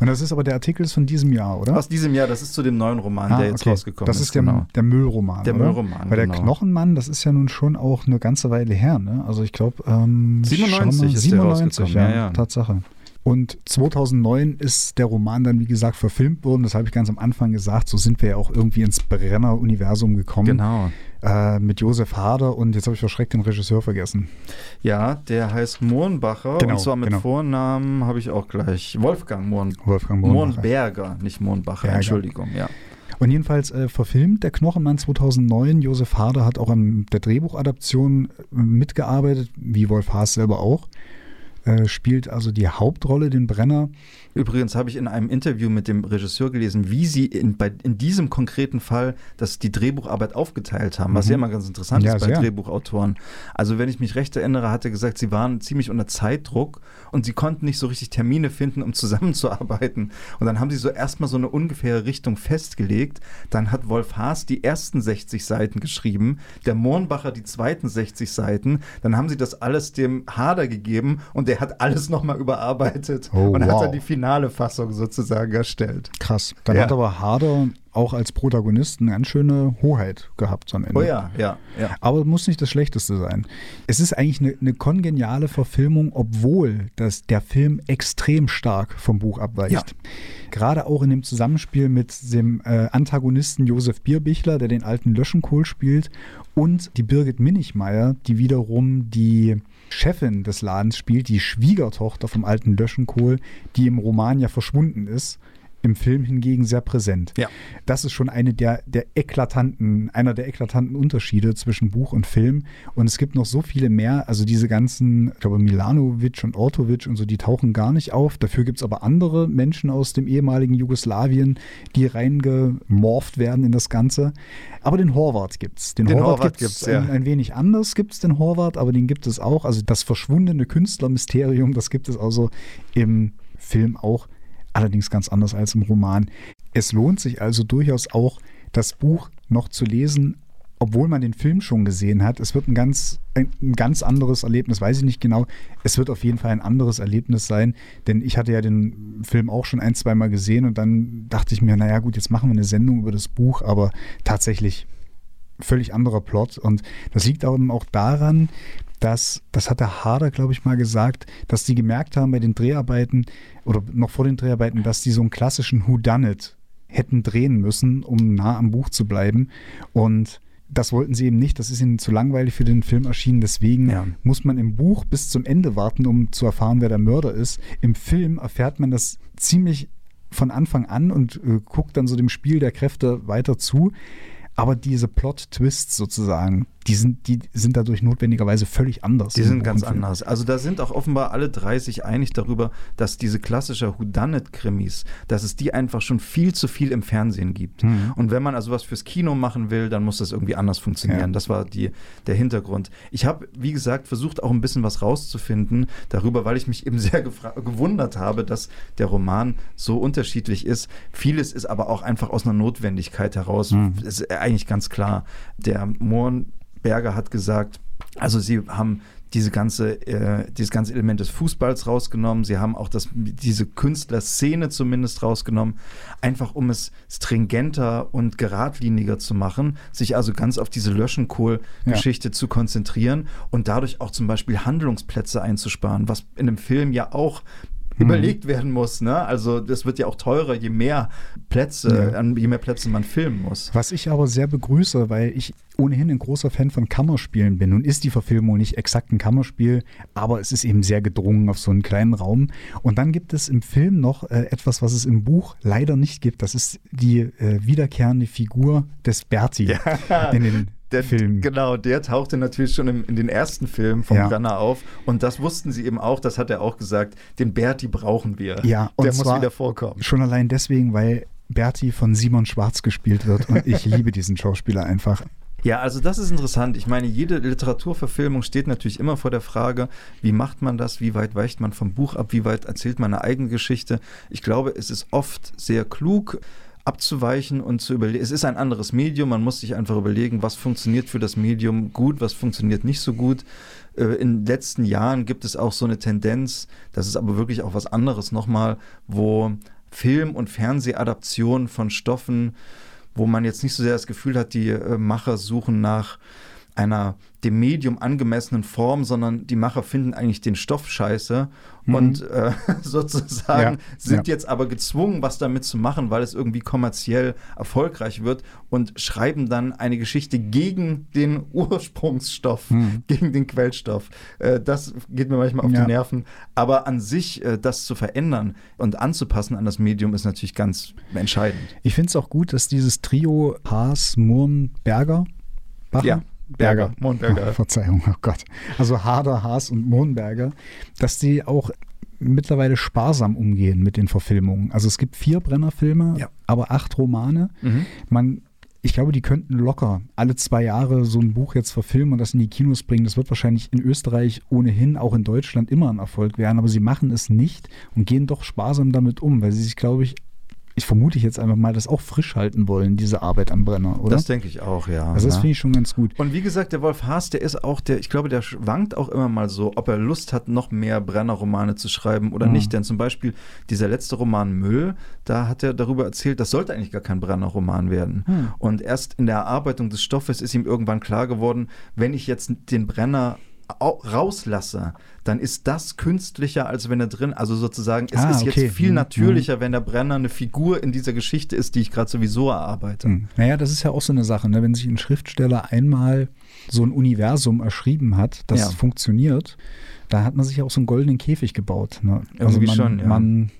Und das ist aber der Artikel ist von diesem Jahr, oder? Aus diesem Jahr, das ist zu dem neuen Roman, ah, der jetzt okay. rausgekommen ist. Das ist der, genau. der Müllroman. Der oder? Müllroman. Weil der genau. Knochenmann, das ist ja nun schon auch eine ganze Weile her, ne? Also ich glaube, ähm, 97 mal, ist 97, ja, ja, ja, Tatsache. Und 2009 ist der Roman dann, wie gesagt, verfilmt worden. Das habe ich ganz am Anfang gesagt. So sind wir ja auch irgendwie ins Brenner-Universum gekommen. Genau. Äh, mit Josef Hader und jetzt habe ich verschreckt den Regisseur vergessen. Ja, der heißt Mohrenbacher. Genau, und zwar mit genau. Vornamen habe ich auch gleich. Wolfgang Mohn. Wolfgang Mohrenberger, nicht Mohrenbacher. Berger. Entschuldigung, ja. Und jedenfalls äh, verfilmt der Knochenmann 2009. Josef Hader hat auch an der Drehbuchadaption äh, mitgearbeitet, wie Wolf Haas selber auch. Äh, spielt also die Hauptrolle, den Brenner. Übrigens habe ich in einem Interview mit dem Regisseur gelesen, wie sie in, bei, in diesem konkreten Fall das, die Drehbucharbeit aufgeteilt haben, was mhm. ja immer ganz interessant ja, ist bei sehr. Drehbuchautoren. Also wenn ich mich recht erinnere, hat er gesagt, sie waren ziemlich unter Zeitdruck und sie konnten nicht so richtig Termine finden, um zusammenzuarbeiten. Und dann haben sie so erstmal so eine ungefähre Richtung festgelegt. Dann hat Wolf Haas die ersten 60 Seiten geschrieben, der Mohrenbacher die zweiten 60 Seiten. Dann haben sie das alles dem Hader gegeben und der hat alles nochmal überarbeitet oh, und wow. hat dann die finale finale Fassung sozusagen erstellt. Krass. Dann ja. hat aber Harder auch als Protagonist eine ganz schöne Hoheit gehabt am Ende. Oh ja, ja, ja. Aber muss nicht das Schlechteste sein. Es ist eigentlich eine, eine kongeniale Verfilmung, obwohl das, der Film extrem stark vom Buch abweicht. Ja. Gerade auch in dem Zusammenspiel mit dem äh, Antagonisten Josef Bierbichler, der den alten Löschenkohl spielt, und die Birgit Minichmeier, die wiederum die Chefin des Ladens spielt, die Schwiegertochter vom alten Löschenkohl, die im Roman ja verschwunden ist. Im Film hingegen sehr präsent. Ja. Das ist schon eine der, der eklatanten, einer der eklatanten Unterschiede zwischen Buch und Film. Und es gibt noch so viele mehr. Also diese ganzen, ich glaube, Milanovic und Ortovic und so, die tauchen gar nicht auf. Dafür gibt es aber andere Menschen aus dem ehemaligen Jugoslawien, die reingemorpht werden in das Ganze. Aber den Horvath gibt es. Den, Den Horvath, Horvath gibt es gibt's, ja. ein, ein wenig anders, gibt es den Horvath, aber den gibt es auch. Also das verschwundene Künstlermysterium, das gibt es also im Film auch, allerdings ganz anders als im Roman. Es lohnt sich also durchaus auch, das Buch noch zu lesen, obwohl man den Film schon gesehen hat. Es wird ein ganz, ein, ein ganz anderes Erlebnis, weiß ich nicht genau. Es wird auf jeden Fall ein anderes Erlebnis sein, denn ich hatte ja den Film auch schon ein, zweimal gesehen und dann dachte ich mir, naja gut, jetzt machen wir eine Sendung über das Buch, aber tatsächlich völlig anderer Plot. Und das liegt auch daran, dass, das hat der Harder, glaube ich, mal gesagt, dass die gemerkt haben bei den Dreharbeiten oder noch vor den Dreharbeiten, dass die so einen klassischen Whodunit hätten drehen müssen, um nah am Buch zu bleiben. Und das wollten sie eben nicht. Das ist ihnen zu langweilig für den Film erschienen. Deswegen Ja. muss man im Buch bis zum Ende warten, um zu erfahren, wer der Mörder ist. Im Film erfährt man das ziemlich von Anfang an und äh, guckt dann so dem Spiel der Kräfte weiter zu. Aber diese Plot-Twists sozusagen, die sind, die sind dadurch notwendigerweise völlig anders. Die sind ganz Film. anders. Also da sind auch offenbar alle drei sich einig darüber, dass diese klassische Whodunit-Krimis, dass es die einfach schon viel zu viel im Fernsehen gibt. Mhm. Und wenn man also was fürs Kino machen will, dann muss das irgendwie anders funktionieren. Ja. Das war die, der Hintergrund. Ich habe, wie gesagt, versucht auch ein bisschen was rauszufinden darüber, weil ich mich eben sehr gewundert habe, dass der Roman so unterschiedlich ist. Vieles ist aber auch einfach aus einer Notwendigkeit heraus. Mhm. Ist eigentlich ganz klar. Der Mohrenberger hat gesagt, also sie haben diese ganze, äh, dieses ganze Element des Fußballs rausgenommen. Sie haben auch das, diese Künstlerszene zumindest rausgenommen, einfach um es stringenter und geradliniger zu machen, sich also ganz auf diese Löschenkohl-Geschichte zu konzentrieren und dadurch auch zum Beispiel Handlungsplätze einzusparen, was in einem Film ja auch überlegt werden muss. Ne? Also das wird ja auch teurer, je mehr Plätze, Ja. an je mehr Plätze man filmen muss. Was ich aber sehr begrüße, weil ich ohnehin ein großer Fan von Kammerspielen bin. Nun ist die Verfilmung nicht exakt ein Kammerspiel, aber es ist eben sehr gedrungen auf so einen kleinen Raum. Und dann gibt es im Film noch äh, etwas, was es im Buch leider nicht gibt. Das ist die äh, wiederkehrende Figur des Berti in den Der, Filmen. Genau, der tauchte natürlich schon im, in den ersten Filmen vom Ja. Brenner auf. Und das wussten sie eben auch, das hat er auch gesagt, den Berti brauchen wir. Ja, und der muss wieder vorkommen. Schon allein deswegen, weil Berti von Simon Schwarz gespielt wird. Und ich liebe diesen Schauspieler einfach. Ja, also das ist interessant. Ich meine, jede Literaturverfilmung steht natürlich immer vor der Frage, wie macht man das, wie weit weicht man vom Buch ab, wie weit erzählt man eine eigene Geschichte. Ich glaube, es ist oft sehr klug abzuweichen und zu überlegen. Es ist ein anderes Medium, man muss sich einfach überlegen, was funktioniert für das Medium gut, was funktioniert nicht so gut. Äh, In den letzten Jahren gibt es auch so eine Tendenz, das ist aber wirklich auch was anderes nochmal, wo Film- und Fernsehadaptionen von Stoffen wo man jetzt nicht so sehr das Gefühl hat, die äh, Macher suchen nach einer dem Medium angemessenen Form, sondern die Macher finden eigentlich den Stoff scheiße Mhm. und äh, sozusagen Ja, sind ja. jetzt aber gezwungen, was damit zu machen, weil es irgendwie kommerziell erfolgreich wird und schreiben dann eine Geschichte gegen den Ursprungsstoff, Mhm. gegen den Quellstoff. Äh, das geht mir manchmal auf Ja. die Nerven. Aber an sich äh, das zu verändern und anzupassen an das Medium ist natürlich ganz entscheidend. Ich finde es auch gut, dass dieses Trio Haas, Murn, Berger, Bacher? Berger, Oh, Mondberger. Verzeihung, oh Gott. Also Hader, Haas und Mohnberger, dass die auch mittlerweile sparsam umgehen mit den Verfilmungen. Also es gibt vier Brennerfilme, Ja. aber acht Romane. Mhm. Man, ich glaube, die könnten locker alle zwei Jahre so ein Buch jetzt verfilmen und das in die Kinos bringen. Das wird wahrscheinlich in Österreich ohnehin, auch in Deutschland immer ein Erfolg werden, aber sie machen es nicht und gehen doch sparsam damit um, weil sie sich, glaube ich, ich vermute jetzt einfach mal, das auch frisch halten wollen, diese Arbeit am Brenner, oder? Das denke ich auch, ja. also das ne? finde ich schon ganz gut. Und wie gesagt, der Wolf Haas, der ist auch, der, ich glaube, der schwankt auch immer mal so, ob er Lust hat, noch mehr Brenner-Romane zu schreiben oder Mhm. nicht. Denn zum Beispiel dieser letzte Roman Müll, da hat er darüber erzählt, das sollte eigentlich gar kein Brenner-Roman werden. Hm. Und erst in der Erarbeitung des Stoffes ist ihm irgendwann klar geworden, wenn ich jetzt den Brenner rauslasse, dann ist das künstlicher, als wenn er drin, also sozusagen, es Ah, ist okay. jetzt viel Mhm. natürlicher, wenn der Brenner eine Figur in dieser Geschichte ist, die ich gerade sowieso erarbeite. Hm. Naja, das ist ja auch so eine Sache, ne? wenn sich ein Schriftsteller einmal so ein Universum erschrieben hat, das Ja. funktioniert, da hat man sich ja auch so einen goldenen Käfig gebaut. Ne? Also Irgendwie man, schon, ja. man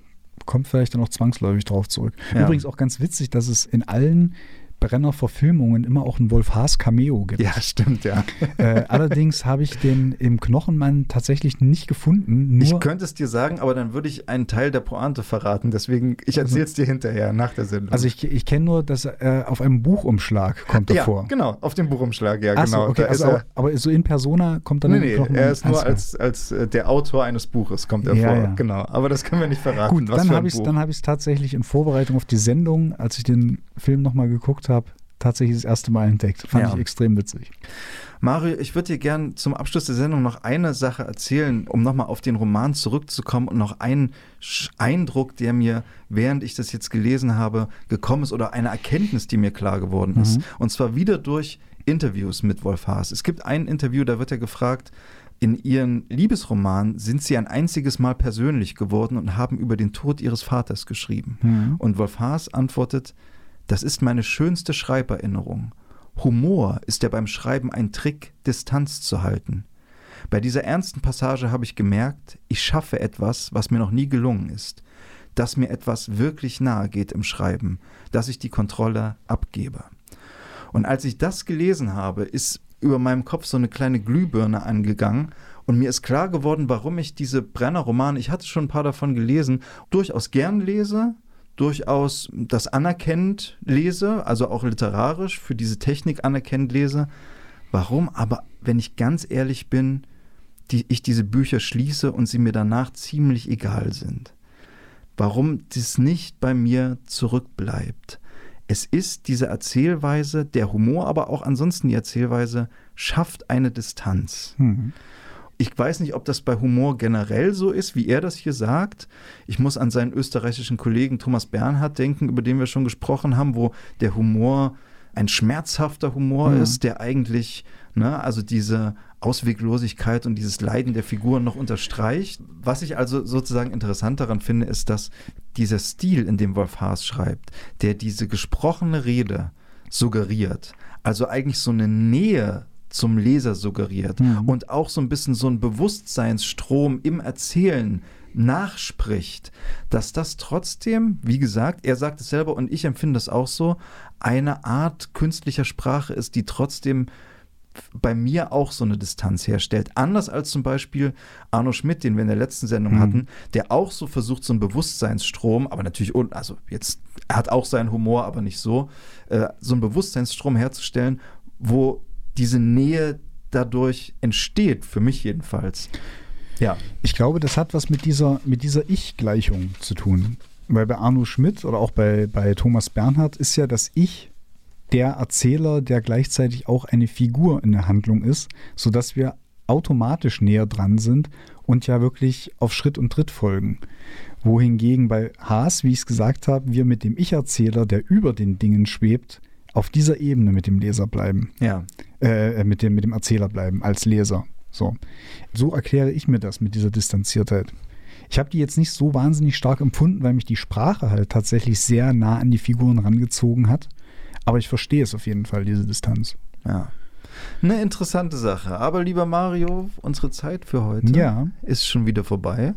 kommt vielleicht dann auch zwangsläufig drauf zurück. Ja. Übrigens auch ganz witzig, dass es in allen Brenner-Verfilmungen immer auch ein Wolf Haas Cameo gibt. Ja, stimmt, ja. Äh, allerdings habe ich den im Knochenmann tatsächlich nicht gefunden. Ich könnte es dir sagen, aber dann würde ich einen Teil der Pointe verraten. Deswegen, ich erzähle es dir hinterher, nach der Sendung. also ich, ich kenne nur, dass er auf einem Buchumschlag kommt er ja, vor. genau, auf dem Buchumschlag, ja, Ach so, genau. okay, Da also er, aber, so in Persona kommt dann nee, nee, Knochenmann- er ist nur so. als, als äh, der Autor eines Buches, kommt er Ja, vor. ja. Genau, aber das können wir nicht verraten. Gut, was dann habe ich es tatsächlich in Vorbereitung auf die Sendung, als ich den Film nochmal geguckt habe, tatsächlich das erste Mal entdeckt. Fand Ja. ich extrem witzig. Mario, ich würde dir gern zum Abschluss der Sendung noch eine Sache erzählen, um nochmal auf den Roman zurückzukommen und noch einen Eindruck, der mir, während ich das jetzt gelesen habe, gekommen ist oder eine Erkenntnis, die mir klar geworden ist. Mhm. Und zwar wieder durch Interviews mit Wolf Haas. Es gibt ein Interview, da wird er gefragt, in ihren Liebesroman sind sie ein einziges Mal persönlich geworden und haben über den Tod ihres Vaters geschrieben. Mhm. Und Wolf Haas antwortet, das ist meine schönste Schreiberinnerung. Humor ist ja beim Schreiben ein Trick, Distanz zu halten. Bei dieser ernsten Passage habe ich gemerkt, ich schaffe etwas, was mir noch nie gelungen ist, dass mir etwas wirklich nahe geht im Schreiben, dass ich die Kontrolle abgebe. Und als ich das gelesen habe, ist über meinem Kopf so eine kleine Glühbirne angegangen und mir ist klar geworden, warum ich diese Brenner-Romane, ich hatte schon ein paar davon gelesen, durchaus gern lese, durchaus das anerkennend lese, also auch literarisch für diese Technik anerkennend lese. Warum aber, wenn ich ganz ehrlich bin, die, ich diese Bücher schließe und sie mir danach ziemlich egal sind? Warum das nicht bei mir zurückbleibt? Es ist diese Erzählweise, der Humor, aber auch ansonsten die Erzählweise, schafft eine Distanz. Mhm. Ich weiß nicht, ob das bei Humor generell so ist, wie er das hier sagt. Ich muss an seinen österreichischen Kollegen Thomas Bernhard denken, über den wir schon gesprochen haben, wo der Humor ein schmerzhafter Humor Mhm. ist, der eigentlich, ne, also diese Ausweglosigkeit und dieses Leiden der Figuren noch unterstreicht. Was ich also sozusagen interessant daran finde, ist, dass dieser Stil, in dem Wolf Haas schreibt, der diese gesprochene Rede suggeriert, also eigentlich so eine Nähe zum Leser suggeriert Mhm. und auch so ein bisschen so ein Bewusstseinsstrom im Erzählen nachspricht, dass das trotzdem, wie gesagt, er sagt es selber und ich empfinde das auch so, eine Art künstlicher Sprache ist, die trotzdem bei mir auch so eine Distanz herstellt. Anders als zum Beispiel Arno Schmidt, den wir in der letzten Sendung Mhm. hatten, der auch so versucht, so einen Bewusstseinsstrom, aber natürlich, also jetzt, er hat auch seinen Humor, aber nicht so, äh, so einen Bewusstseinsstrom herzustellen, wo diese Nähe dadurch entsteht, für mich jedenfalls. Ja. Ich glaube, das hat was mit dieser, mit dieser Ich-Gleichung zu tun. Weil bei Arno Schmidt oder auch bei, bei Thomas Bernhard ist ja das Ich der Erzähler, der gleichzeitig auch eine Figur in der Handlung ist, sodass wir automatisch näher dran sind und ja wirklich auf Schritt und Tritt folgen. Wohingegen bei Haas, wie ich es gesagt habe, wir mit dem Ich-Erzähler, der über den Dingen schwebt, auf dieser Ebene mit dem Leser bleiben Ja. Äh, mit, dem, mit dem Erzähler bleiben, als Leser. So. so erkläre ich mir das mit dieser Distanziertheit. Ich habe die jetzt nicht so wahnsinnig stark empfunden, weil mich die Sprache halt tatsächlich sehr nah an die Figuren rangezogen hat. Aber ich verstehe es auf jeden Fall, diese Distanz. Ja. Eine interessante Sache. Aber lieber Mario, unsere Zeit für heute Ja. ist schon wieder vorbei.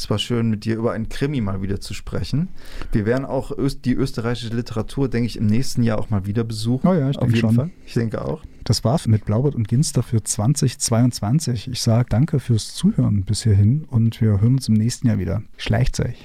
Es war schön, mit dir über einen Krimi mal wieder zu sprechen. Wir werden auch Öst die österreichische Literatur, denke ich, im nächsten Jahr auch mal wieder besuchen. Oh ja, ich denke schon. Fall. Ich denke auch. Das war mit Blaubert und Ginster für 2022. Ich sage danke fürs Zuhören bis hierhin und wir hören uns im nächsten Jahr wieder. Schleicht euch.